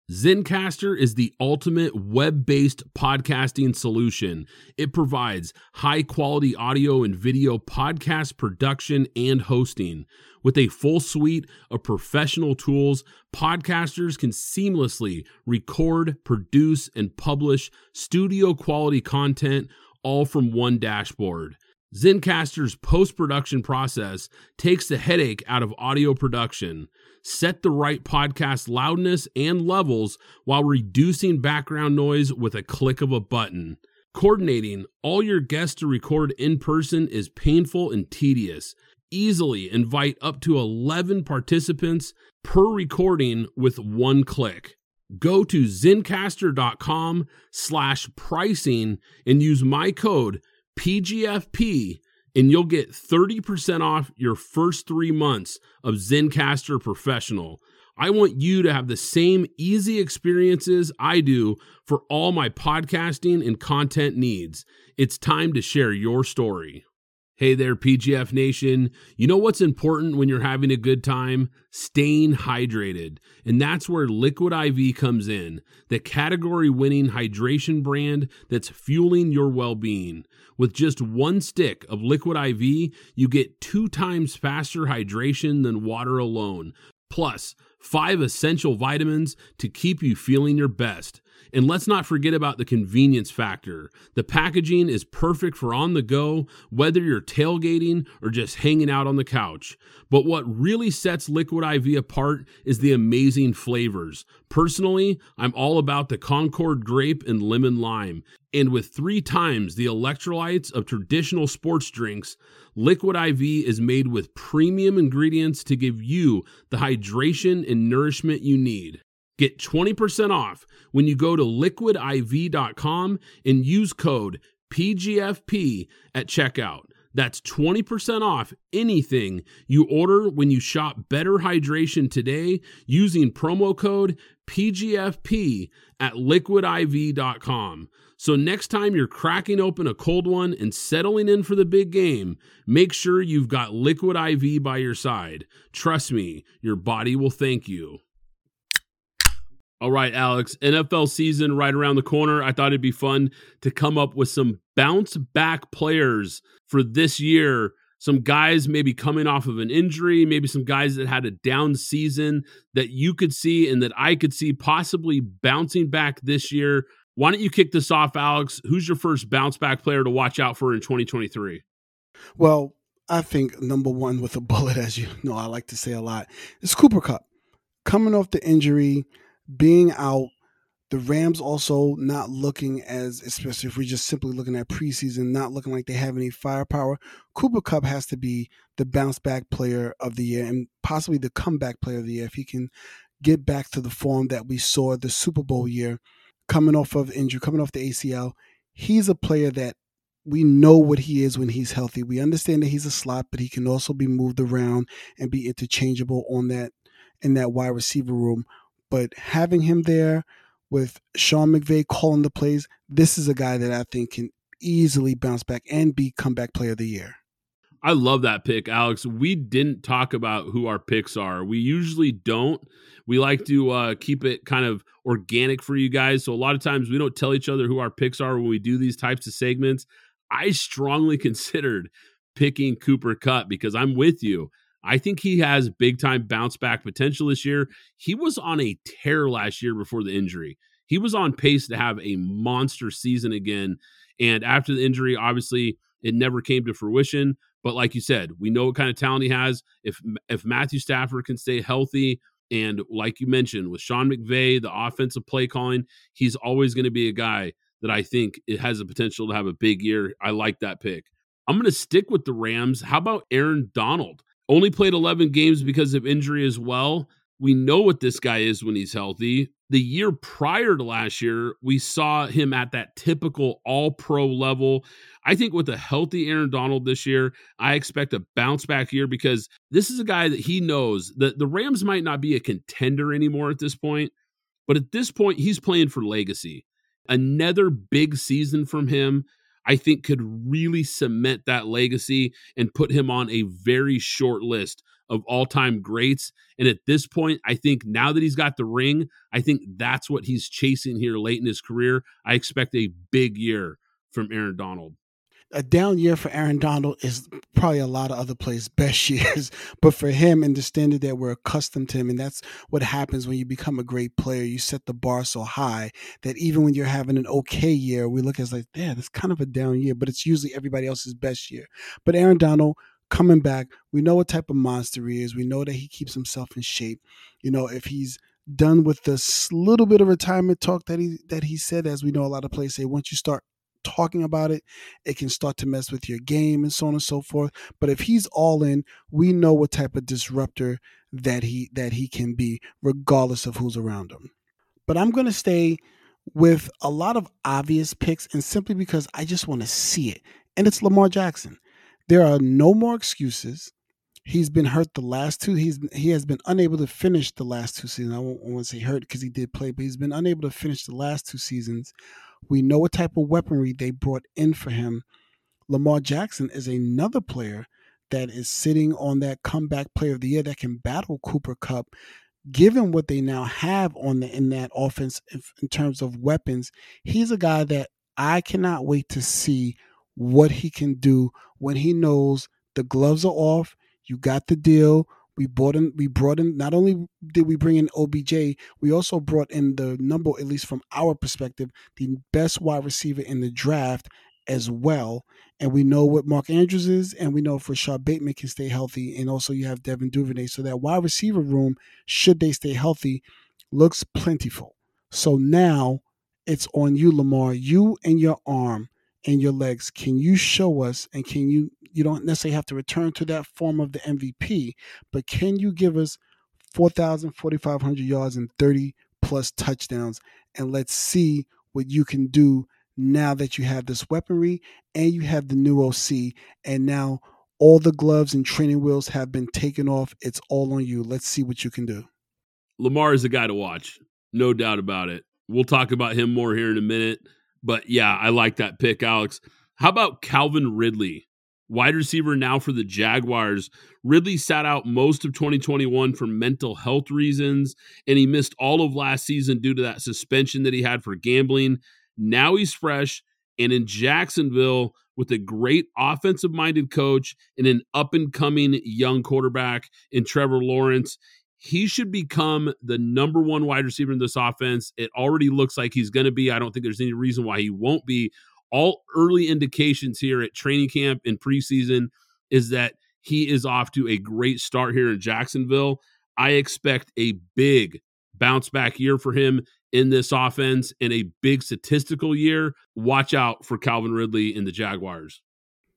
Zencastr is the ultimate web based podcasting solution. It provides high quality audio and video podcast production and hosting. With a full suite of professional tools, podcasters can seamlessly record, produce, and publish studio quality content all from one dashboard. Zencastr's post production process takes the headache out of audio production set the right podcast loudness and levels while reducing background noise with a click of a button. Coordinating all your guests to record in person is painful and tedious. Easily invite up to 11 participants per recording with one click. Go to zencastr.com slash pricing and use my code PGFP and you'll get 30% off your first three months of Zencastr Professional. I want you to have the same easy experiences I do for all my podcasting and content needs. It's time to share your story. Hey there, PGF Nation. You know what's important when you're having a good time? Staying hydrated. And that's where Liquid IV comes in, the category winning hydration brand that's fueling your well being. With just one stick of Liquid IV, you get two times faster hydration than water alone, plus five essential vitamins to keep you feeling your best. And let's not forget about the convenience factor. The packaging is perfect for on the go, whether you're tailgating or just hanging out on the couch. But what really sets Liquid IV apart is the amazing flavors. Personally, I'm all about the Concord grape and lemon lime. And with three times the electrolytes of traditional sports drinks, Liquid IV is made with premium ingredients to give you the hydration and nourishment you need. Get 20% off when you go to liquidiv.com and use code PGFP at checkout. That's 20% off anything you order when you shop Better Hydration today using promo code PGFP at liquidiv.com. So next time you're cracking open a cold one and settling in for the big game, make sure you've got Liquid IV by your side. Trust me, your body will thank you. All right, Alex, NFL season right around the corner. I thought it'd be fun to come up with some bounce back players for this year. Some guys maybe coming off of an injury, maybe some guys that had a down season that you could see and that I could see possibly bouncing back this year. Why don't you kick this off, Alex? Who's your first bounce back player to watch out for in 2023? Well, I think number one with a bullet, as you know, I like to say a lot, is Cooper Kupp. Coming off the injury, being out, the Rams also not looking as, especially if we're just simply looking at preseason, not looking like they have any firepower. Cooper Kupp has to be the bounce back player of the year and possibly the comeback player of the year if he can get back to the form that we saw the Super Bowl year, coming off of injury, coming off the ACL. He's a player that we know what he is when he's healthy. We understand that he's a slot, but he can also be moved around and be interchangeable on that in that wide receiver room. But having him there with Sean McVay calling the plays, this is a guy that I think can easily bounce back and be comeback player of the year. I love that pick, Alex. We didn't talk about who our picks are. We usually don't. We like to uh, keep it kind of organic for you guys. So a lot of times we don't tell each other who our picks are when we do these types of segments. I strongly [LAUGHS] considered picking Cooper Kupp because I'm with you. I think he has big time bounce back potential this year. He was on a tear last year before the injury. He was on pace to have a monster season again. And after the injury, obviously, it never came to fruition. But like you said, we know what kind of talent he has. If if Matthew Stafford can stay healthy, and like you mentioned with Sean McVay, the offensive play calling, he's always going to be a guy that I think it has the potential to have a big year. I like that pick. I'm going to stick with the Rams. How about Aaron Donald? Only played 11 games because of injury as well. We know what this guy is when he's healthy. The year prior to last year, we saw him at that typical all pro level. I think with a healthy Aaron Donald this year, I expect a bounce back year because this is a guy that he knows that the Rams might not be a contender anymore at this point. But at this point, he's playing for legacy. Another big season from him I think could really cement that legacy and put him on a very short list of all time greats. And at this point, I think now that he's got the ring, I think that's what he's chasing here late in his career. I expect a big year from Aaron Donald a down year for Aaron Donald is probably a lot of other players' [LAUGHS] best years. But for him and the standard that we're accustomed to him, and that's what happens when you become a great player. You set the bar so high that even when you're having an okay year, we look as like, yeah, that's kind of a down year, but it's usually everybody else's best year. But Aaron Donald coming back, we know what type of monster he is. We know that he keeps himself in shape. You know, if he's done with this little bit of retirement talk that he that he said, as we know a lot of players say, once you start talking about it, it can start to mess with your game and so on and so forth. But if he's all in, we know what type of disruptor that he that he can be, regardless of who's around him. But I'm gonna stay with a lot of obvious picks, and simply because I just want to see it. And it's Lamar Jackson. There are no more excuses. He's been hurt the last two. He's he has been unable to finish the last two seasons. I won't, I won't say hurt because he did play, but he's been unable to finish the last two seasons. We know what type of weaponry they brought in for him. Lamar Jackson is another player that is sitting on that comeback player of the year that can battle Cooper Kupp. Given what they now have on the in that offense in terms of weapons, he's a guy that I cannot wait to see what he can do when he knows the gloves are off. You got the deal. We brought in. We brought in. Not only did we bring in OBJ, we also brought in the number, at least from our perspective, the best wide receiver in the draft as well. And we know what Mark Andrews is, and we know if Rashod Bateman can stay healthy, and also you have Devin Duvernay. So that wide receiver room, should they stay healthy, looks plentiful. So now it's on you, Lamar. You and your arm and your legs. Can you show us and can you you don't necessarily have to return to that form of the MVP, but can you give us 4,000, 4,500 yards and 30 plus touchdowns? And let's see what you can do now that you have this weaponry and you have the new OC. And now all the gloves and training wheels have been taken off. It's all on you. Let's see what you can do. Lamar is a guy to watch, no doubt about it. We'll talk about him more here in a minute. But yeah, I like that pick, Alex. How about Calvin Ridley? wide receiver now for the Jaguars. Ridley sat out most of 2021 for mental health reasons, and he missed all of last season due to that suspension that he had for gambling. Now he's fresh and in Jacksonville with a great offensive minded coach and an up and coming young quarterback in Trevor Lawrence. He should become the number one wide receiver in this offense. It already looks like he's going to be. I don't think there's any reason why he won't be all early indications here at training camp and preseason is that he is off to a great start here in Jacksonville. I expect a big bounce back year for him in this offense and a big statistical year. Watch out for Calvin Ridley in the Jaguars.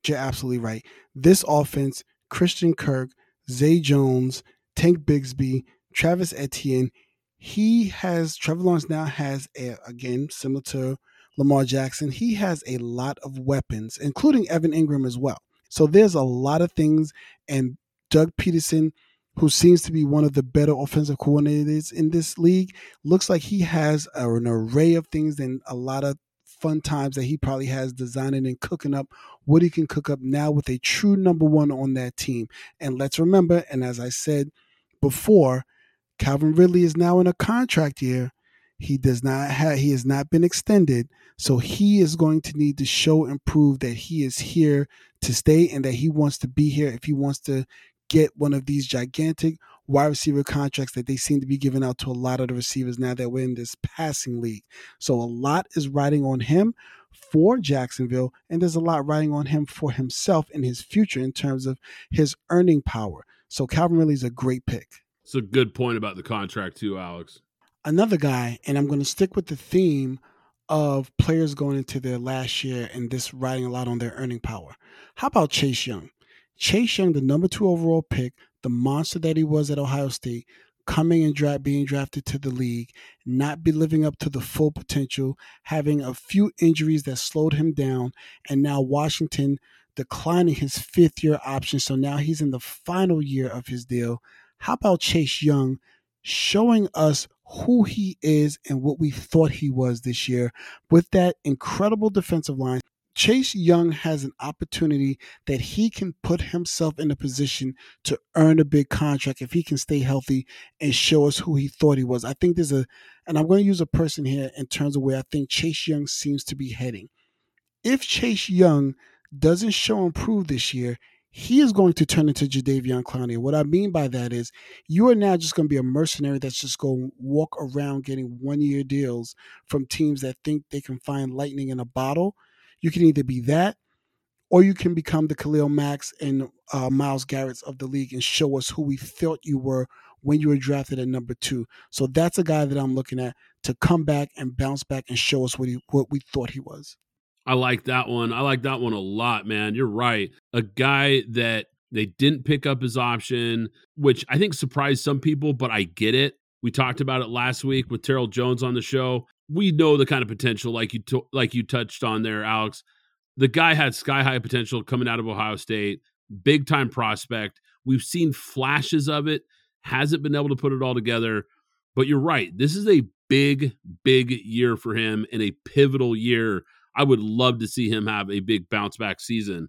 You're absolutely right. This offense, Christian Kirk, Zay Jones, Tank Bigsby, Travis Etienne, he has Trevor Lawrence now has a again similar to Lamar Jackson, he has a lot of weapons, including Evan Engram as well. So there's a lot of things, and Doug Pederson, who seems to be one of the better offensive coordinators in this league, looks like he has an array of things and a lot of fun times that he probably has designing and cooking up what he can cook up now with a true number one on that team. And let's remember, and as I said before, Calvin Ridley is now in a contract year he does not have he has not been extended, so he is going to need to show and prove that he is here to stay and that he wants to be here if he wants to get one of these gigantic wide receiver contracts that they seem to be giving out to a lot of the receivers now that we're in this passing league. So a lot is riding on him for Jacksonville, and there's a lot riding on him for himself in his future in terms of his earning power. So Calvin Ridley is a great pick. It's a good point about the contract too, Alex another guy, and I'm going to stick with the theme of players going into their last year and this riding a lot on their earning power. How about Chase Young? Chase Young, the number two overall pick, the monster that he was at Ohio State, coming and dra- being drafted to the league, not be living up to the full potential, having a few injuries that slowed him down, and now Washington declining his fifth year option. So now he's in the final year of his deal. How about Chase Young showing us who he is and what we thought he was this year with that incredible defensive line. Chase Young has an opportunity that he can put himself in a position to earn a big contract if he can stay healthy and show us who he thought he was. I think there's a, and I'm going to use a person here in terms of where I think Chase Young seems to be heading. If Chase Young doesn't show and prove this year, he is going to turn into Jadeveon Clowney. What I mean by that is you are now just going to be a mercenary that's just going to walk around getting one year deals from teams that think they can find lightning in a bottle. You can either be that or you can become the Khalil Mack and uh, Myles Garrett's of the league and show us who we thought you were when you were drafted at number two. So that's a guy that I'm looking at to come back and bounce back and show us what he what we thought he was. I like that one. I like that one a lot, man. You're right. A guy that they didn't pick up his option, which I think surprised some people, but I get it. We talked about it last week with Terrell Jones on the show. We know the kind of potential, like you to, like you touched on there, Alex. The guy had sky high potential coming out of Ohio State, big time prospect. We've seen flashes of it, hasn't been able to put it all together. But you're right. This is a big, big year for him and a pivotal year. I would love to see him have a big bounce back season.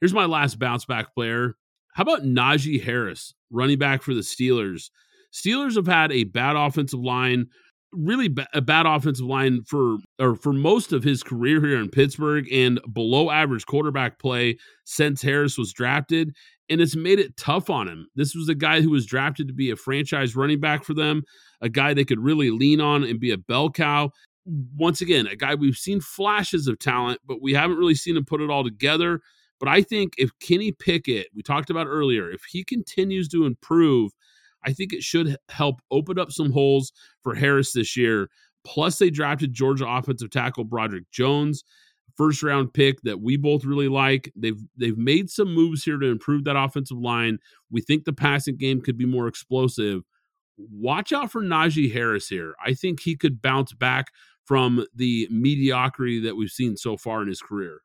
Here's my last bounce back player. How about Najee Harris, running back for the Steelers? Steelers have had a bad offensive line, really ba- a bad offensive line for or for most of his career here in Pittsburgh and below average quarterback play since Harris was drafted and it's made it tough on him. This was a guy who was drafted to be a franchise running back for them, a guy they could really lean on and be a bell cow. Once again, a guy we've seen flashes of talent, but we haven't really seen him put it all together. But I think if Kenny Pickett, we talked about earlier, if he continues to improve, I think it should help open up some holes for Harris this year. Plus, they drafted Georgia offensive tackle Broderick Jones, first round pick that we both really like. They've they've made some moves here to improve that offensive line. We think the passing game could be more explosive. Watch out for Najee Harris here. I think he could bounce back from the mediocrity that we've seen so far in his career.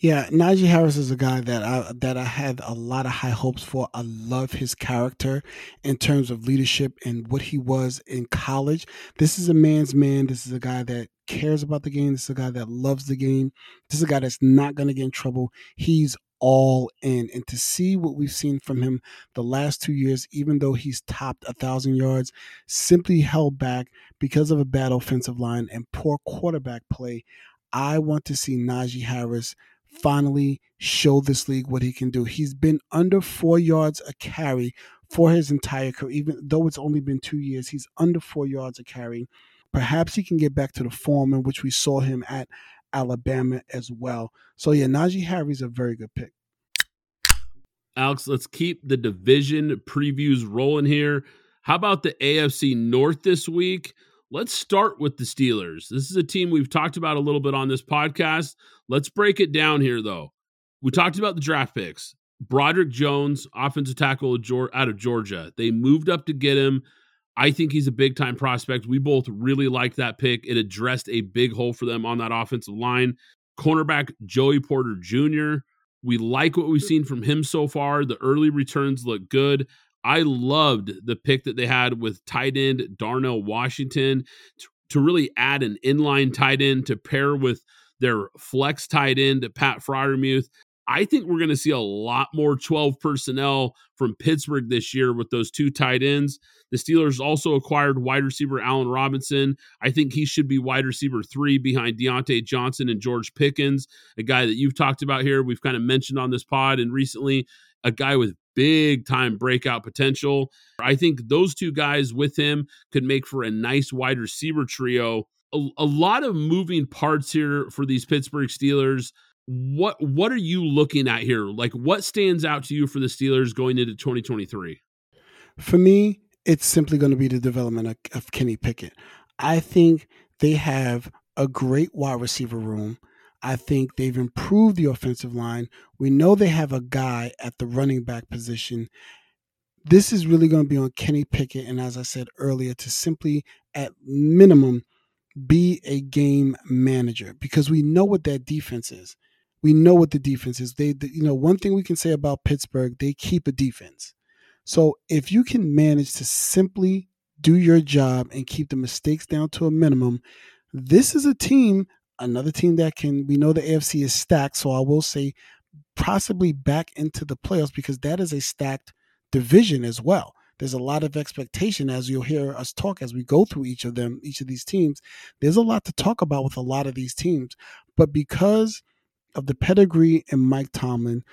Yeah, Najee Harris is a guy that I that I had a lot of high hopes for. I love his character in terms of leadership and what he was in college. This is a man's man. This is a guy that cares about the game. This is a guy that loves the game. This is a guy that's not going to get in trouble. He's all in. And to see what we've seen from him the last two years, even though he's topped a thousand yards, simply held back because of a bad offensive line and poor quarterback play. I want to see Najee Harris finally show this league what he can do. He's been under four yards a carry for his entire career, even though it's only been two years. He's under four yards a carry. Perhaps he can get back to the form in which we saw him at Alabama as well. So yeah, Najee Harris a very good pick. Alex, let's keep the division previews rolling here. How about the AFC North this week? Let's start with the Steelers. This is a team we've talked about a little bit on this podcast. Let's break it down here, though. We talked about the draft picks. Broderick Jones, offensive tackle out of Georgia. They moved up to get him. I think he's a big time prospect. We both really liked that pick. It addressed a big hole for them on that offensive line. Cornerback Joey Porter Jr. We like what we've seen from him so far. The early returns look good. I loved the pick that they had with tight end Darnell Washington to, to really add an inline tight end to pair with their flex tight end Pat Freiermuth. I think we're going to see a lot more 12 personnel from Pittsburgh this year with those two tight ends. The Steelers also acquired wide receiver Allen Robinson. I think he should be wide receiver three behind Diontae Johnson and George Pickens, a guy that you've talked about here. We've kind of mentioned on this pod and recently, a guy with big time breakout potential. I think those two guys with him could make for a nice wide receiver trio. A, a, lot of moving parts here for these Pittsburgh Steelers. What what are you looking at here? Like what stands out to you for the Steelers going into 2023? For me, it's simply going to be the development of, of Kenny Pickett. I think they have a great wide receiver room. I think they've improved the offensive line. We know they have a guy at the running back position. This is really going to be on Kenny Pickett, and as I said earlier, to simply, at minimum, be a game manager because we know what that defense is. We know what the defense is. They, the, you know, one thing we can say about Pittsburgh, they keep a defense. So if you can manage to simply do your job and keep the mistakes down to a minimum, this is a team another team that can we know the AFC is stacked, so I will say possibly back into the playoffs because that is a stacked division as well. There's a lot of expectation as you'll hear us talk as we go through each of them, each of these teams. There's a lot to talk about with a lot of these teams. But because of the pedigree and Mike Tomlin,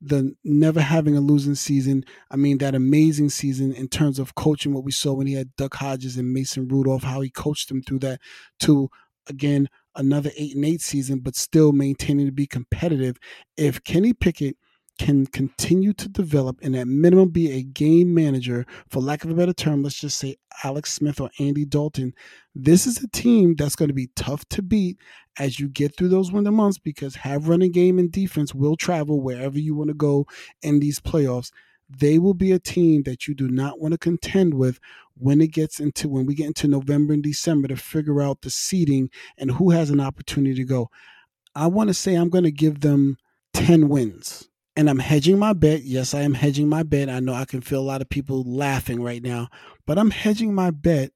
the never having a losing season. I mean, that amazing season in terms of coaching, what we saw when he had Duck Hodges and Mason Rudolph, how he coached them through that to, again, another eight and eight season, but still maintaining to be competitive. If Kenny Pickett can continue to develop and at minimum be a game manager, for lack of a better term, let's just say Alex Smith or Andy Dalton, this is a team that's going to be tough to beat as you get through those winter months because have running game and defense will travel wherever you want to go in these playoffs they will be a team that you do not want to contend with when it gets into when we get into November and December to figure out the seeding and who has an opportunity to go. I want to say I'm going to give them 10 wins and I'm hedging my bet. Yes, I am hedging my bet. I know I can feel a lot of people laughing right now, but I'm hedging my bet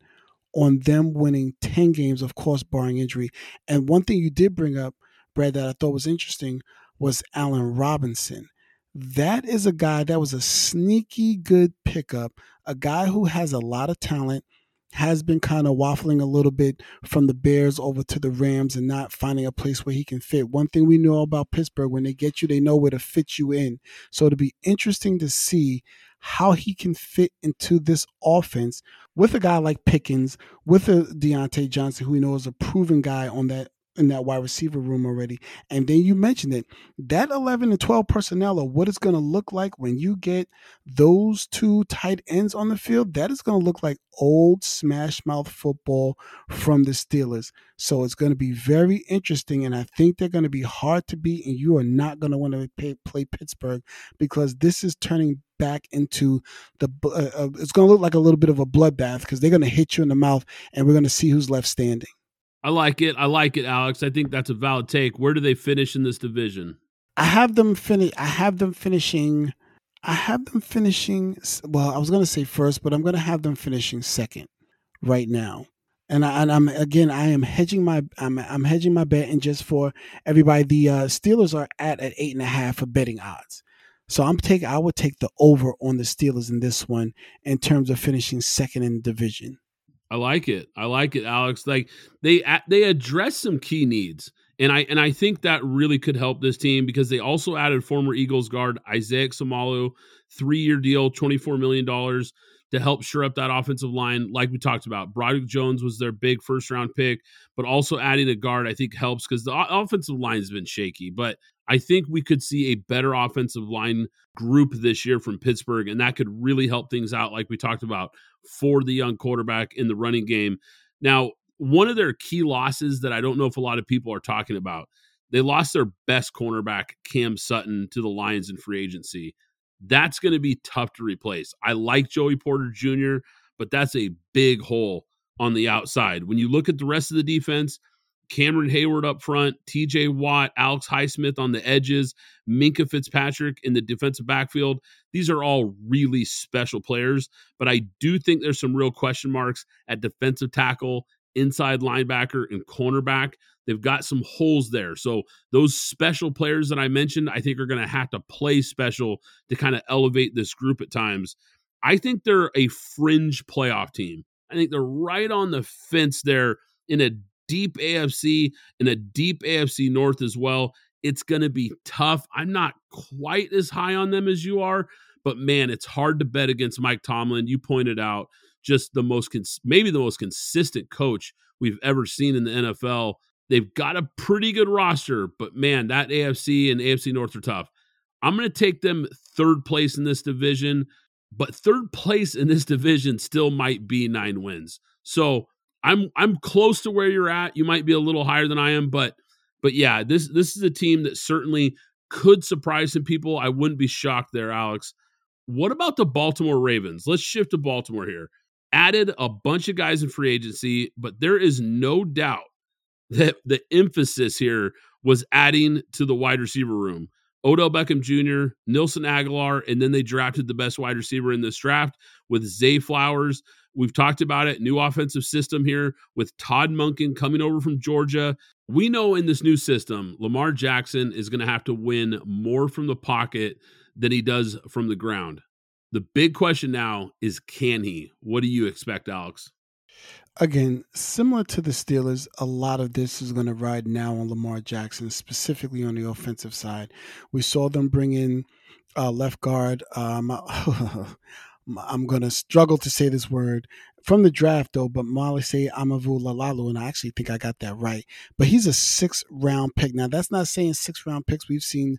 on them winning 10 games, of course, barring injury. And one thing you did bring up, Brad, that I thought was interesting was Allen Robinson. That is a guy that was a sneaky good pickup, a guy who has a lot of talent has been kind of waffling a little bit from the Bears over to the Rams and not finding a place where he can fit. One thing we know about Pittsburgh, when they get you, they know where to fit you in. So it'll be interesting to see how he can fit into this offense with a guy like Pickens, with a Diontae Johnson, who we know is a proven guy on that in that wide receiver room already. And then you mentioned it that 11 and 12 personnel of what it's going to look like when you get those two tight ends on the field. That is going to look like old smash mouth football from the Steelers. So it's going to be very interesting. And I think they're going to be hard to beat. And you are not going to want to play, play Pittsburgh because this is turning back into the uh, uh, it's going to look like a little bit of a bloodbath because they're going to hit you in the mouth and we're going to see who's left standing. I like it. I like it, Alex. I think that's a valid take. Where do they finish in this division? I have them finish. I have them finishing. I have them finishing. Well, I was going to say first, but I'm going to have them finishing second right now. And, I, I'm again, I am hedging my, I'm, I'm hedging my bet, and just for everybody, the uh, Steelers are at at eight and a half for betting odds. So I'm taking, I would take the over on the Steelers in this one in terms of finishing second in the division. I like it. I like it, Alex. Like they they address some key needs. And I and I think that really could help this team because they also added former Eagles guard Isaac Seumalo, three year deal, twenty four million dollars to help shore up that offensive line. Like we talked about, Broderick Jones was their big first round pick, but also adding a guard I think helps because the offensive line has been shaky. But I think we could see a better offensive line group this year from Pittsburgh, and that could really help things out, like we talked about, for the young quarterback in the running game. Now, one of their key losses that I don't know if a lot of people are talking about, they lost their best cornerback, Cam Sutton, to the Lions in free agency. That's going to be tough to replace. I like Joey Porter Jr., but that's a big hole on the outside. When you look at the rest of the defense, Cameron Heyward up front, TJ Watt, Alex Highsmith on the edges, Minkah Fitzpatrick in the defensive backfield. These are all really special players, but I do think there's some real question marks at defensive tackle, inside linebacker, and cornerback. They've got some holes there. So, those special players that I mentioned, I think are going to have to play special to kind of elevate this group at times. I think they're a fringe playoff team. I think they're right on the fence there in a deep AFC and a deep AFC North as well. It's going to be tough. I'm not quite as high on them as you are, but man, it's hard to bet against Mike Tomlin. You pointed out just the most, cons- maybe the most consistent coach we've ever seen in the NFL. They've got a pretty good roster, but man, that AFC and AFC North are tough. I'm going to take them third place in this division, but third place in this division still might be nine wins. So I'm I'm close to where you're at. You might be a little higher than I am, but but yeah, this this is a team that certainly could surprise some people. I wouldn't be shocked there, Alex. What about the Baltimore Ravens? Let's shift to Baltimore here. Added a bunch of guys in free agency, but there is no doubt that the emphasis here was adding to the wide receiver room. Odell Beckham Jr., Nelson Agholor, and then they drafted the best wide receiver in this draft with Zay Flowers. We've talked about it. New offensive system here with Todd Monken coming over from Georgia. We know in this new system, Lamar Jackson is going to have to win more from the pocket than he does from the ground. The big question now is can he? What do you expect, Alex? Again, similar to the Steelers, a lot of this is going to ride now on Lamar Jackson, specifically on the offensive side. We saw them bring in uh, left guard. Um, [LAUGHS] I'm going to struggle to say this word from the draft, though, but Malise Amavu Amavulalalu, and I actually think I got that right. But he's a six round pick. Now, that's not saying six round picks. We've seen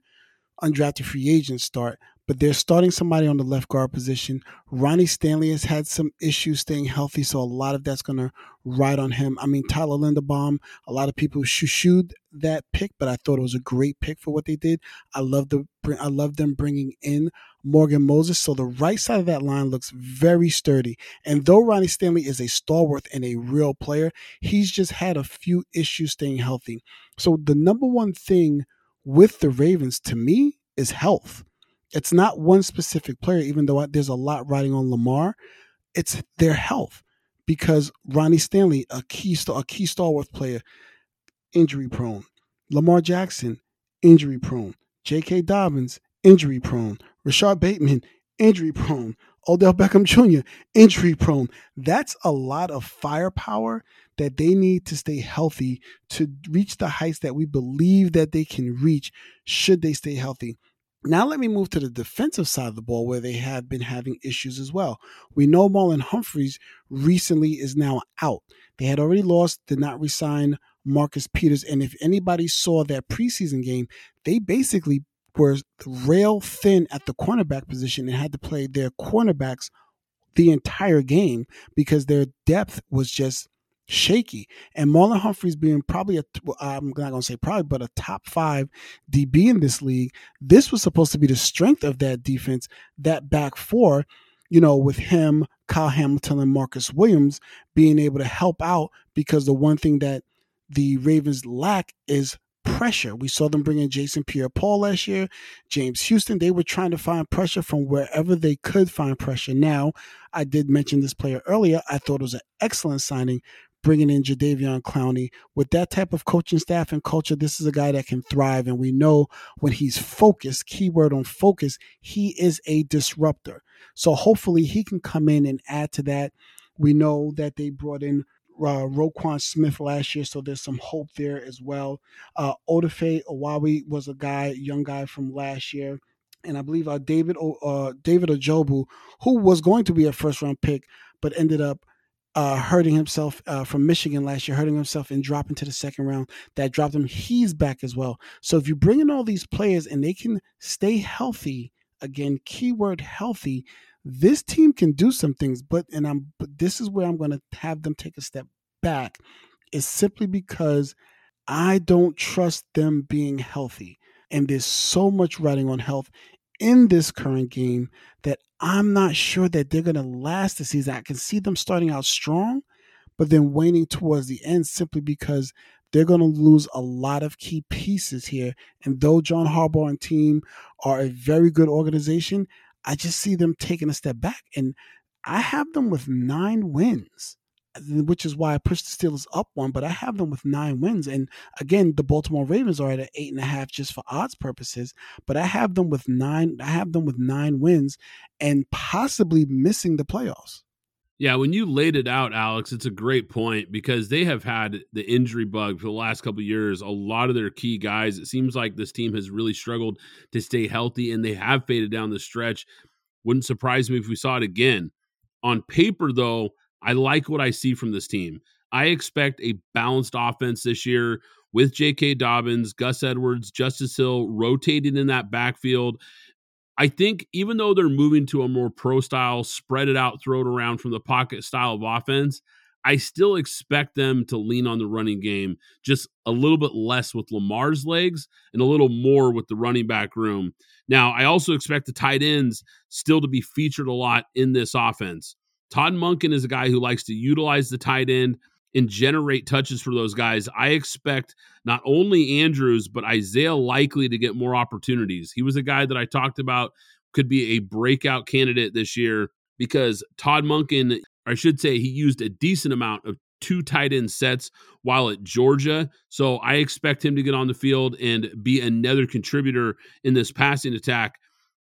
undrafted free agents start, but they're starting somebody on the left guard position. Ronnie Stanley has had some issues staying healthy, so a lot of that's going to ride on him. I mean, Tyler Linderbaum, a lot of people shooed that pick, but I thought it was a great pick for what they did. I love the I love them bringing in Morgan Moses. So the right side of that line looks very sturdy. And though Ronnie Stanley is a stalwart and a real player, he's just had a few issues staying healthy. So the number one thing with the Ravens to me is health. It's not one specific player, even though there's a lot riding on Lamar. It's their health because Ronnie Stanley, a key star, a key stalwart player, injury prone. Lamar Jackson, injury prone. J.K. Dobbins, injury prone. Rashod Bateman, injury prone. Odell Beckham Jr., injury prone. That's a lot of firepower that they need to stay healthy to reach the heights that we believe that they can reach should they stay healthy. Now let me move to the defensive side of the ball where they have been having issues as well. We know Marlon Humphreys recently is now out. They had already lost, did not resign Marcus Peters. And if anybody saw that preseason game, they basically were rail thin at the cornerback position and had to play their cornerbacks the entire game because their depth was just shaky. And Marlon Humphreys being probably a, I'm not going to say probably, but a top five DB in this league, this was supposed to be the strength of that defense, that back four, you know, with him, Kyle Hamilton, and Marcus Williams being able to help out because the one thing that the Ravens lack is pressure. We saw them bring in Jason Pierre Paul last year, James Houston. They were trying to find pressure from wherever they could find pressure. Now, I did mention this player earlier. I thought it was an excellent signing bringing in Jadeveon Clowney. With that type of coaching staff and culture, this is a guy that can thrive. And we know when he's focused, keyword on focus, he is a disruptor. So hopefully he can come in and add to that. We know that they brought in uh, Roquan Smith last year, so there's some hope there as well. Uh, Odafe Oweh was a guy, young guy from last year, and I believe uh, David uh, David Ojabo, who was going to be a first round pick, but ended up uh, hurting himself uh, from Michigan last year, hurting himself and dropping to the second round. That dropped him. He's back as well. So if you bring in all these players and they can stay healthy, again, keyword healthy, this team can do some things. But and I'm but this is where I'm going to have them take a step back. Is simply because I don't trust them being healthy. And there's so much riding on health in this current game that I'm not sure that they're going to last the season. I can see them starting out strong, but then waning towards the end simply because they're going to lose a lot of key pieces here. And though John Harbaugh and team are a very good organization, I just see them taking a step back. And I have them with nine wins which is why I pushed the Steelers up one, but I have them with nine wins. And again, the Baltimore Ravens are at an eight and a half just for odds purposes, but I have them with nine, I have them with nine wins and possibly missing the playoffs. Yeah, when you laid it out, Alex, it's a great point because they have had the injury bug for the last couple years. A lot of their key guys, it seems like this team has really struggled to stay healthy and they have faded down the stretch. Wouldn't surprise me if we saw it again. On paper, though, I like what I see from this team. I expect a balanced offense this year with J.K. Dobbins, Gus Edwards, Justice Hill rotating in that backfield. I think even though they're moving to a more pro style, spread it out, throw it around from the pocket style of offense, I still expect them to lean on the running game just a little bit less with Lamar's legs and a little more with the running back room. Now, I also expect the tight ends still to be featured a lot in this offense. Todd Monken is a guy who likes to utilize the tight end and generate touches for those guys. I expect not only Andrews, but Isaiah Likely to get more opportunities. He was a guy that I talked about could be a breakout candidate this year because Todd Monken, I should say, he used a decent amount of two tight end sets while at Georgia. So I expect him to get on the field and be another contributor in this passing attack.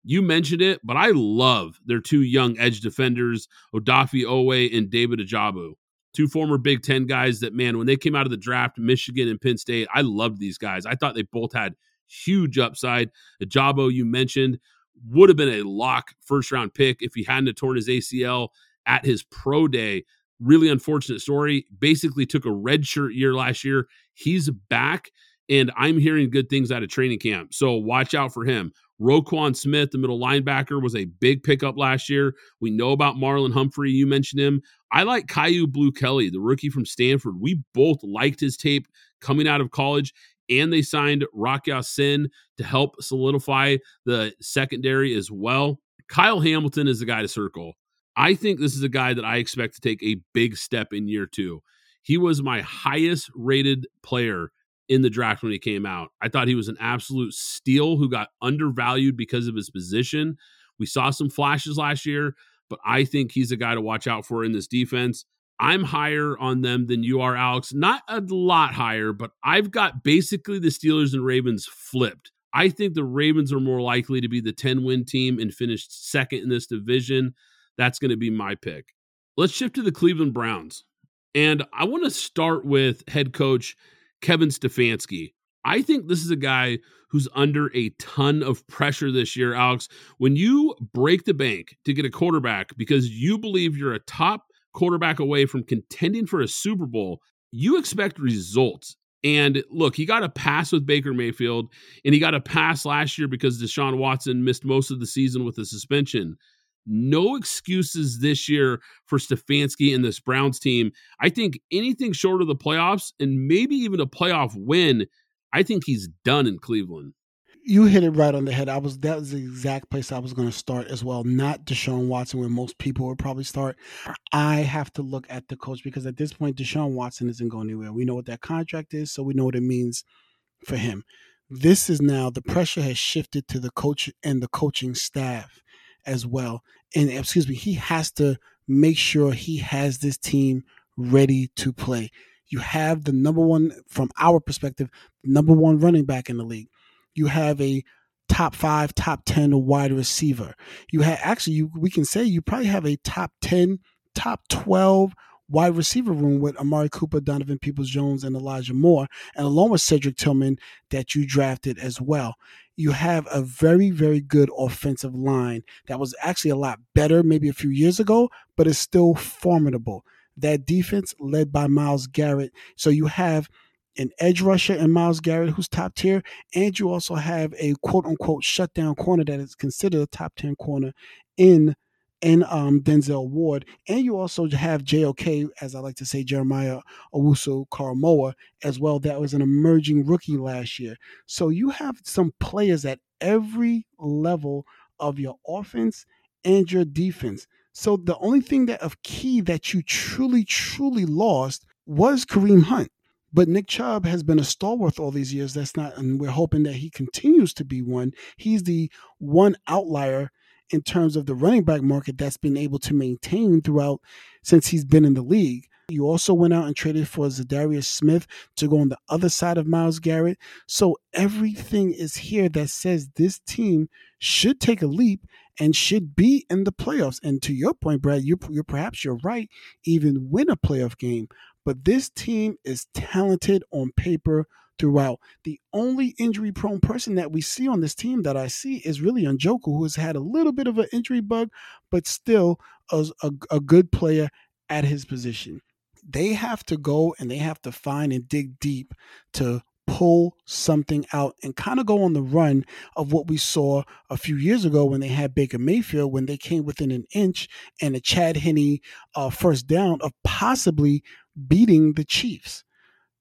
You mentioned it, but I love their two young edge defenders, Odafe Oweh and David Ojabo. Two former Big Ten guys that, man, when they came out of the draft, Michigan and Penn State, I loved these guys. I thought they both had huge upside. Ojabo, you mentioned, would have been a lock first round pick if he hadn't torn his ACL at his pro day. Really unfortunate story. Basically took a red shirt year last year. He's back, and I'm hearing good things out of training camp. So watch out for him. Roquan Smith, the middle linebacker, was a big pickup last year. We know about Marlon Humphrey. You mentioned him. I like Kyu Blue Kelly, the rookie from Stanford. We both liked his tape coming out of college, and they signed Rock Ya-Sin to help solidify the secondary as well. Kyle Hamilton is the guy to circle. I think this is a guy that I expect to take a big step in year two. He was my highest rated player in the draft when he came out. I thought he was an absolute steal who got undervalued because of his position. We saw some flashes last year, but I think he's a guy to watch out for in this defense. I'm higher on them than you are, Alex. Not a lot higher, but I've got basically the Steelers and Ravens flipped. I think the Ravens are more likely to be the 10 win team and finish second in this division. That's going to be my pick. Let's shift to the Cleveland Browns. And I want to start with head coach Kevin Stefanski. I think this is a guy who's under a ton of pressure this year, Alex. When you break the bank to get a quarterback because you believe you're a top quarterback away from contending for a Super Bowl, you expect results. And look, he got a pass with Baker Mayfield, and he got a pass last year because Deshaun Watson missed most of the season with a suspension. No excuses this year for Stefanski and this Browns team. I think anything short of the playoffs and maybe even a playoff win, I think he's done in Cleveland you hit it right on the head. I was that was the exact place I was going to start as well. Not Deshaun Watson, where most people would probably start. I have to look at the coach because at this point, Deshaun Watson isn't going anywhere. We know what that contract is, so we know what it means for him. This is now the pressure has shifted to the coach and the coaching staff as well. And excuse me, he has to make sure he has this team ready to play. You have the number one, from our perspective, number one running back in the league you have a top five, top 10 wide receiver. You have actually, you, we can say you probably have a top 10, top 12 wide receiver room with Amari Cooper, Donovan Peoples Jones, and Elijah Moore, and along with Cedric Tillman that you drafted as well. You have a very, very good offensive line that was actually a lot better maybe a few years ago, but is still formidable. That defense led by Myles Garrett. So you have an edge rusher in Myles Garrett, who's top tier, and you also have a quote unquote shutdown corner that is considered a top 10 corner in in um, Denzel Ward. And you also have JOK, as I like to say, Jeremiah Owusu Koramoah as well. That was an emerging rookie last year. So you have some players at every level of your offense and your defense. So the only thing that of key that you truly, truly lost was Kareem Hunt. But Nick Chubb has been a stalwart all these years. That's not, and we're hoping that he continues to be one. He's the one outlier in terms of the running back market that's been able to maintain throughout since he's been in the league. You also went out and traded for Za'Darius Smith to go on the other side of Myles Garrett. So everything is here that says this team should take a leap and should be in the playoffs. And to your point, Brad, you, you're perhaps you're right, even win a playoff game. But this team is talented on paper throughout. The only injury prone person that we see on this team that I see is really Njoku, who has had a little bit of an injury bug, but still a, a, a good player at his position. They have to go and they have to find and dig deep to pull something out and kind of go on the run of what we saw a few years ago when they had Baker Mayfield, when they came within an inch and a Chad Henne uh, first down of possibly beating the Chiefs.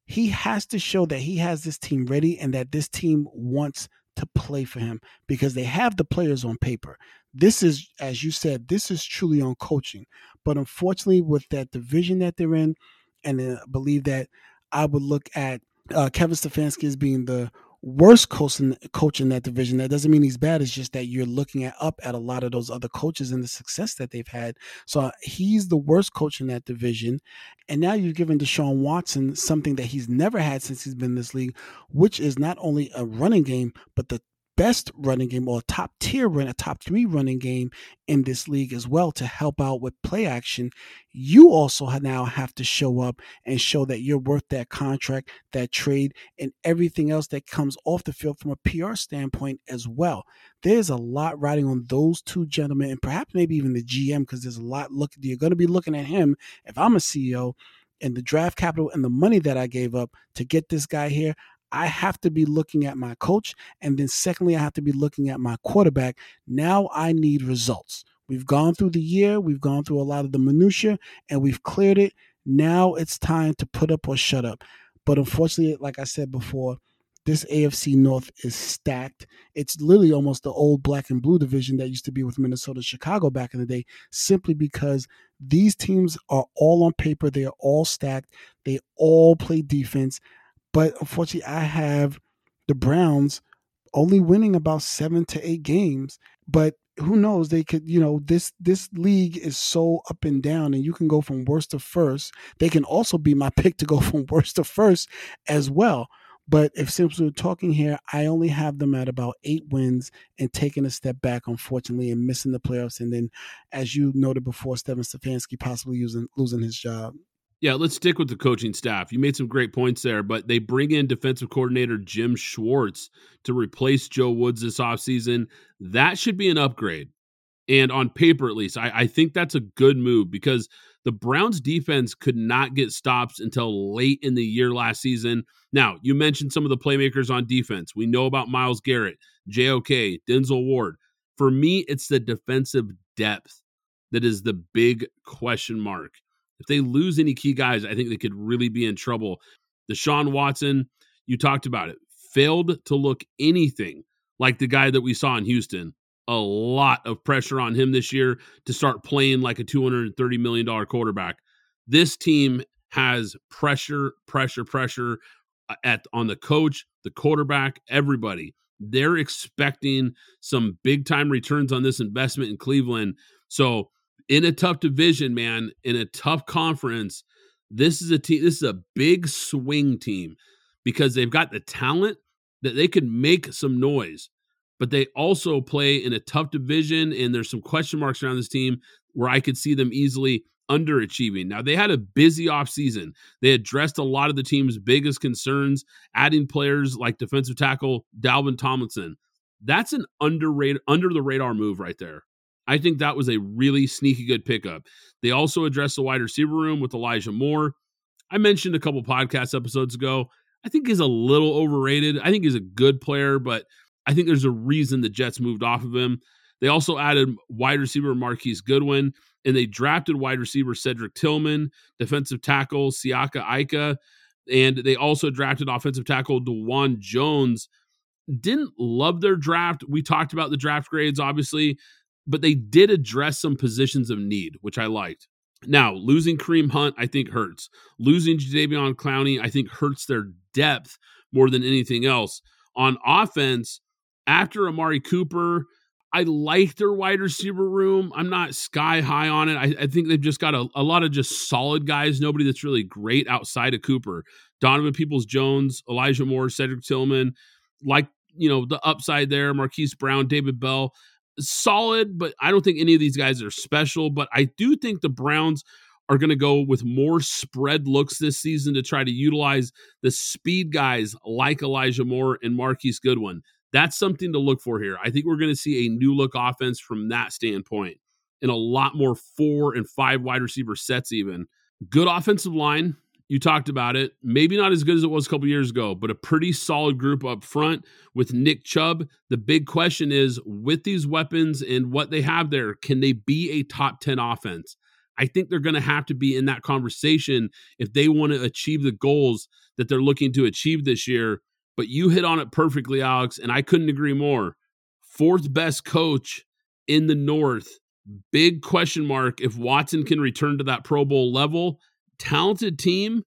He has to show that he has this team ready and that this team wants to play for him because they have the players on paper. This is, as you said, this is truly on coaching. But unfortunately, with that division that they're in, and I believe that I would look at uh, Kevin Stefanski as being the worst coach in, coach in that division. That doesn't mean he's bad. It's just that you're looking at up at a lot of those other coaches and the success that they've had. So uh, he's the worst coach in that division. And now you've given Deshaun Watson something that he's never had since he's been in this league, which is not only a running game, but the best running game or top tier run, a top three running game in this league as well to help out with play action. You also now have to show up and show that you're worth that contract, that trade, and everything else that comes off the field from a PR standpoint as well. There's a lot riding on those two gentlemen, and perhaps maybe even the GM, because there's a lot look. You're going to be looking at him if I'm a CEO and the draft capital and the money that I gave up to get this guy here, I have to be looking at my coach. And then, secondly, I have to be looking at my quarterback. Now I need results. We've gone through the year, we've gone through a lot of the minutia, and we've cleared it. Now it's time to put up or shut up. But unfortunately, like I said before, this AFC North is stacked. It's literally almost the old black and blue division that used to be with Minnesota, Chicago back in the day, simply because these teams are all on paper. They are all stacked. They all play defense But unfortunately, I have the Browns only winning about seven to eight games. But who knows? They could, you know, this this league is so up and down, and you can go from worst to first. They can also be my [LAUGHS] pick to go from worst to first as well. But if since we're talking here, I only have them at about eight wins and taking a step back, unfortunately, and missing the playoffs. And then, as you noted before, Stephen Stefanski possibly using, losing his job. Yeah, let's stick with the coaching staff. You made some great points there, but they bring in defensive coordinator Jim Schwartz to replace Joe Woods this offseason. That should be an upgrade. And on paper, at least, I, I think that's a good move because the Browns defense could not get stops until late in the year last season. Now, you mentioned some of the playmakers on defense. We know about Myles Garrett, JOK, Denzel Ward. For me, it's the defensive depth that is the big question mark. If they lose any key guys, I think they could really be in trouble. Deshaun Watson, you talked about it, failed to look anything like the guy that we saw in Houston. A lot of pressure on him this year to start playing like a $230 million quarterback. This team has pressure, pressure, pressure uh, at on the coach, the quarterback, everybody. They're expecting some big time returns on this investment in Cleveland. So in a tough division, man, in a tough conference, this is a team. This is a big swing team because they've got the talent that they could make some noise, but they also play in a tough division, and there's some question marks around this team where I could see them easily underachieving. Now they had a busy offseason. They addressed a lot of the team's biggest concerns, adding players like defensive tackle Dalvin Tomlinson. That's an underrated under the radar move right there. I think that was a really sneaky good pickup. They also addressed the wide receiver room with Elijah Moore. I mentioned a couple podcast episodes ago. I think he's a little overrated. I think he's a good player, but I think there's a reason the Jets moved off of him. They also added wide receiver Marquise Goodwin, and they drafted wide receiver Cedric Tillman, defensive tackle Siaki Ika, and they also drafted offensive tackle Dawand Jones. Didn't love their draft. We talked about the draft grades, obviously but they did address some positions of need, which I liked. Now, losing Kareem Hunt, I think hurts. Losing Jadeveon Clowney, I think hurts their depth more than anything else. On offense, after Amari Cooper, I like their wide receiver room. I'm not sky high on it. I, I think they've just got a, a, lot of just solid guys. Nobody that's really great outside of Cooper. Donovan Peoples Jones, Elijah Moore, Cedric Tillman, like, you know, the upside there, Marquise Brown, David Bell solid, but I don't think any of these guys are special. But I do think the Browns are going to go with more spread looks this season to try to utilize the speed guys like Elijah Moore and Marquise Goodwin. That's something to look for here. I think we're going to see a new look offense from that standpoint and a lot more four and five wide receiver sets, even. Good offensive line you talked about it. Maybe not as good as it was a couple years ago, but a pretty solid group up front with Nick Chubb. The big question is with these weapons and what they have there, can they be a top 10 offense? I think they're going to have to be in that conversation if they want to achieve the goals that they're looking to achieve this year. But you hit on it perfectly, Alex, and I couldn't agree more. Fourth best coach in the North. Big question mark if Watson can return to that Pro Bowl level talented team,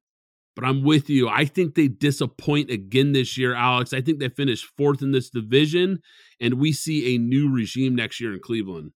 but I'm with you. I think they disappoint again this year, Alex. I think they finish fourth in this division, and we see a new regime next year in Cleveland.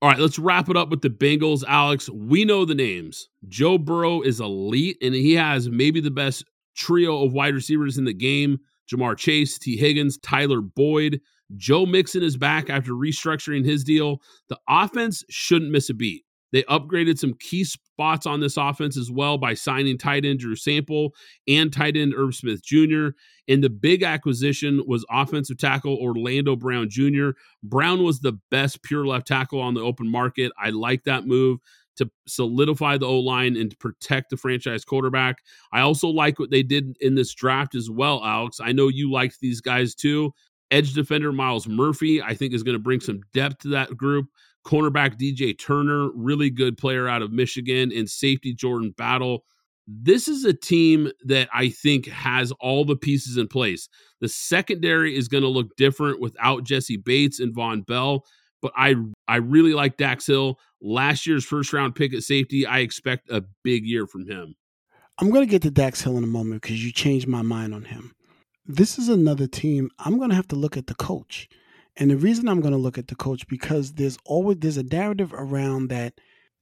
All right, let's wrap it up with the Bengals, Alex. We know the names. Joe Burrow is elite, and he has maybe the best trio of wide receivers in the game Ja'Marr Chase, Tee Higgins, Tyler Boyd. Joe Mixon is back after restructuring his deal. The offense shouldn't miss a beat. They upgraded some key spots on this offense as well by signing tight end Drew Sample and tight end Irv Smith Jr. And the big acquisition was offensive tackle Orlando Brown Jr. Brown was the best pure left tackle on the open market. I like that move to solidify the O line and to protect the franchise quarterback. I also like what they did in this draft as well, Alex. I know you liked these guys too. Edge defender Myles Murphy, I think, is going to bring some depth to that group cornerback DJ Turner, really good player out of Michigan, and safety Jordan Battle. This is a team that I think has all the pieces in place. The secondary is going to look different without Jessie Bates and Vonn Bell, but I I really like Dax Hill. Last year's first round pick at safety, I expect a big year from him. I'm going to get to Dax Hill in a moment because you changed my mind on him. This is another team. I'm going to have to look at the coach. And the reason I'm going to look at the coach because there's always there's a narrative around that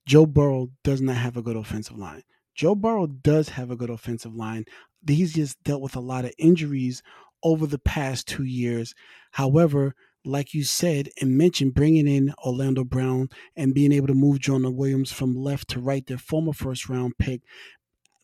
Joe Burrow does not have a good offensive line. Joe Burrow does have a good offensive line. He's just dealt with a lot of injuries over the past 2 years. However, like you said and mentioned, bringing in Orlando Brown and being able to move Jonah Williams from left to right, their former first round pick.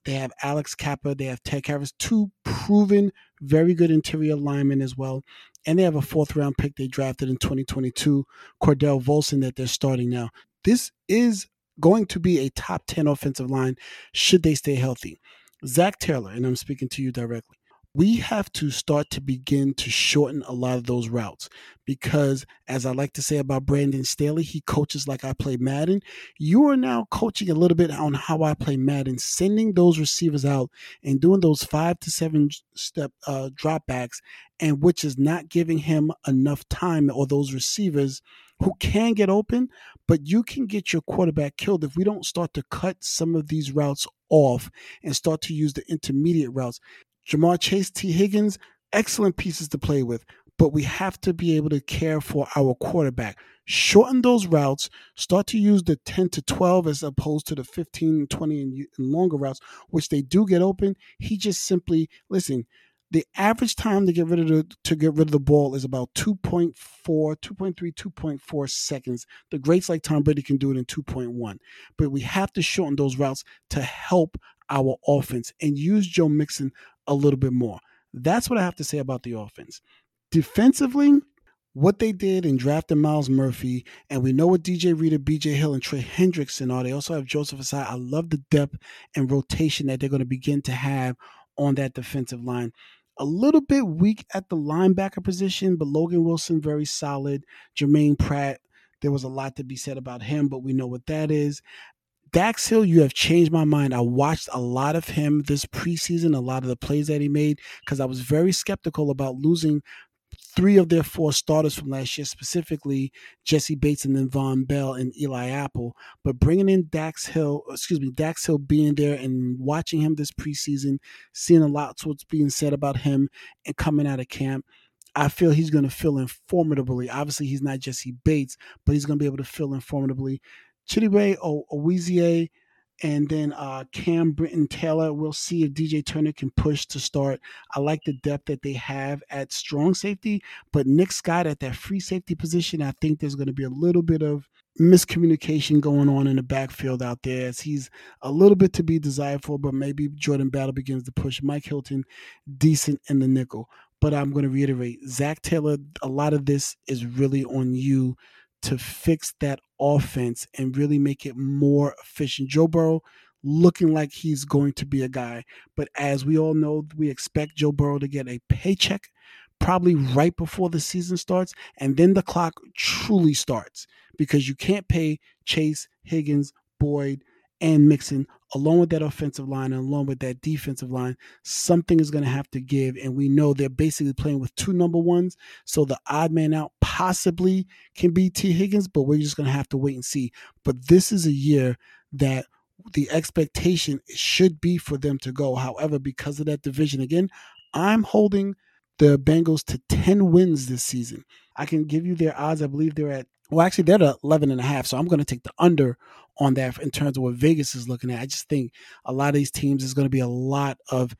They have Alex Cappa, they have Ted Karras, two proven, very good interior linemen as well. And they have a fourth round pick they drafted in 2022, Cordell Volson, that they're starting now. This is going to be a top 10 offensive line should they stay healthy. Zac Taylor, and I'm speaking to you directly we have to start to begin to shorten a lot of those routes because as i like to say about brandon staley he coaches like i play madden. You are now coaching a little bit on how i play madden sending those receivers out and doing those five to seven step uh, dropbacks and which is not giving him enough time or those receivers who can get open but you can get your quarterback killed if we don't start to cut some of these routes off and start to use the intermediate routes Ja'Marr Chase, Tee Higgins, excellent pieces to play with, but we have to be able to care for our quarterback. Shorten those routes, start to use the 10 to 12 as opposed to the 15, 20, and longer routes, which they do get open. He just simply, listen, the average time to get rid of the to get rid of the ball is about 2.4 2.3 2.4 seconds the greats like tom brady can do it in 2.1 but we have to shorten those routes to help our offense and use joe mixon a little bit more. That's what I have to say about the offense. Defensively, what they did in drafting Myles Murphy, and we know what DJ Reader, BJ Hill, and Trey Hendrickson are. They also have Joseph Ossai. I love the depth and rotation that they're going to begin to have on that defensive line. A little bit weak at the linebacker position, but Logan Wilson very solid. Germaine Pratt, there was a lot to be said about him, but we know what that is. Dax Hill, you have changed my mind. I watched a lot of him this preseason, a lot of the plays that he made, because I was very skeptical about losing three of their four starters from last year, specifically Jessie Bates and then Vonn Bell and Eli Apple. But bringing in Dax Hill, excuse me, Dax Hill being there and watching him this preseason, seeing a lot of what's being said about him and coming out of camp. I feel he's going to fill in formidably. Obviously, he's not Jessie Bates, but he's going to be able to fill in formidably. Chidobe Awuzie and then uh, Cam Britton Taylor. We'll see if DJ Turner can push to start. I like the depth that they have at strong safety, but Nick Scott at that free safety position, I think there's going to be a little bit of miscommunication going on in the backfield out there as he's a little bit to be desired for, but maybe Jordan Battle begins to push Mike Hilton decent in the nickel. But I'm going to reiterate Zac Taylor, a lot of this is really on you to fix that offense and really make it more efficient. Joe Burrow looking like he's going to be a guy, but as we all know, we expect Joe Burrow to get a paycheck probably right before the season starts, and then the clock truly starts because you can't pay Chase, Higgins, Boyd, and Mixon, along with that offensive line and along with that defensive line, something is going to have to give. And we know they're basically playing with two number ones. So the odd man out possibly can be Tee Higgins, but we're just going to have to wait and see. But this is a year that the expectation should be for them to go. However, because of that division, again, I'm holding the Bengals to 10 wins this season. I can give you their odds. I believe they're at well, actually, they're at 11 and a half. So I'm going to take the under on that in terms of what Vegas is looking at. I just think a lot of these teams is going to be a lot of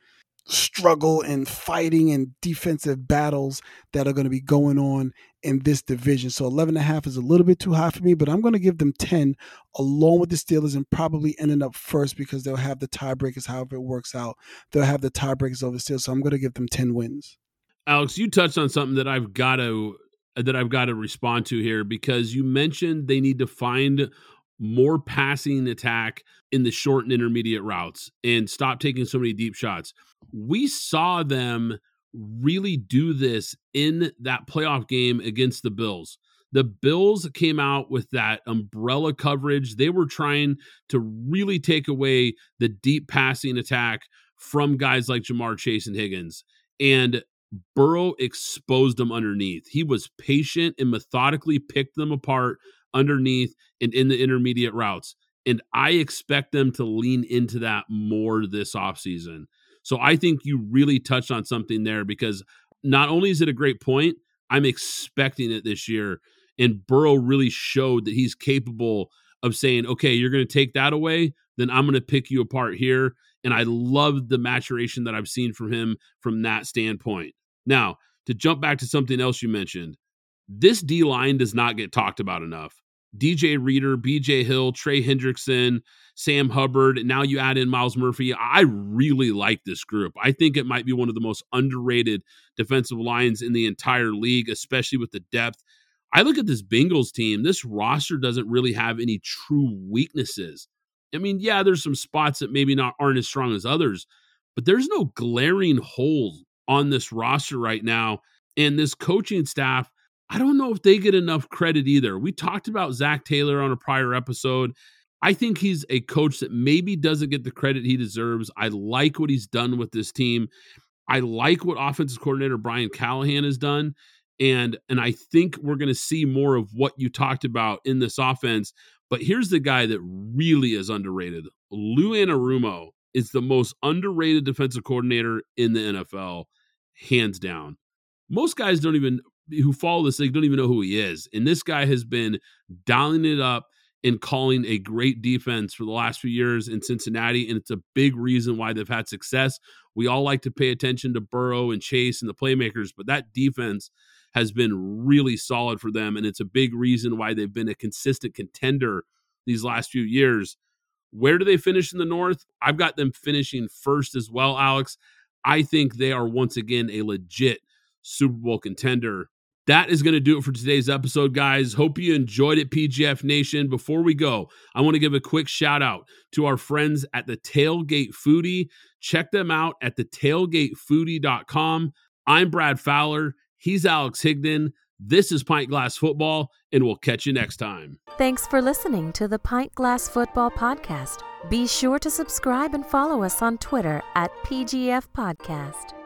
struggle and fighting and defensive battles that are going to be going on in this division. So 11 and a half is a little bit too high for me, but I'm going to give them 10 along with the Steelers and probably ending up first because they'll have the tiebreakers however it works out. They'll have the tiebreakers over Steelers. So I'm going to give them 10 wins. Alex, you touched on something that I've got to that I've got to respond to here because you mentioned they need to find more passing attack in the short and intermediate routes and stop taking so many deep shots. We saw them really do this in that playoff game against the Bills. The Bills came out with that umbrella coverage. They were trying to really take away the deep passing attack from guys like Ja'Marr Chase and Higgins. And Burrow exposed them underneath. He was patient and methodically picked them apart underneath and in the intermediate routes. And I expect them to lean into that more this offseason. So I think you really touched on something there because not only is it a great point, I'm expecting it this year. And Burrow really showed that he's capable of saying, okay, you're going to take that away, then I'm going to pick you apart here. And I love the maturation that I've seen from him from that standpoint. Now, to jump back to something else you mentioned, this D line does not get talked about enough. DJ Reader, BJ Hill, Trey Hendrickson, Sam Hubbard. And now you add in Myles Murphy. I really like this group. I think it might be one of the most underrated defensive lines in the entire league, especially with the depth. I look at this Bengals team. This roster doesn't really have any true weaknesses. I mean, yeah, there's some spots that maybe not aren't as strong as others, but there's no glaring holes on this roster right now. And this coaching staff, I don't know if they get enough credit either. We talked about Zac Taylor on a prior episode. I think he's a coach that maybe doesn't get the credit he deserves. I like what he's done with this team. I like what offensive coordinator Brian Callahan has done. And and I think we're going to see more of what you talked about in this offense. But here's the guy that really is underrated. Lou Anarumo is the most underrated defensive coordinator in the NFL, hands down. Most guys don't even who follow this league don't even know who he is. And this guy has been dialing it up and calling a great defense for the last few years in Cincinnati. And it's a big reason why they've had success. We all like to pay attention to Burrow and Chase and the playmakers, but that defense has been really solid for them. And it's a big reason why they've been a consistent contender these last few years. Where do they finish in the North? I've got them finishing first as well, Alex. I think they are once again a legit Super Bowl contender. That is going to do it for today's episode, guys. Hope you enjoyed it, PGF Nation. Before we go, I want to give a quick shout out to our friends at the Tailgate Foodie. Check them out at the tailgatefoodie.com. I'm Brad Fowler. He's Alex Higdon. This is Pint Glass Football, and we'll catch you next time. Thanks for listening to the Pint Glass Football Podcast. Be sure to subscribe and follow us on Twitter at PGF Podcast.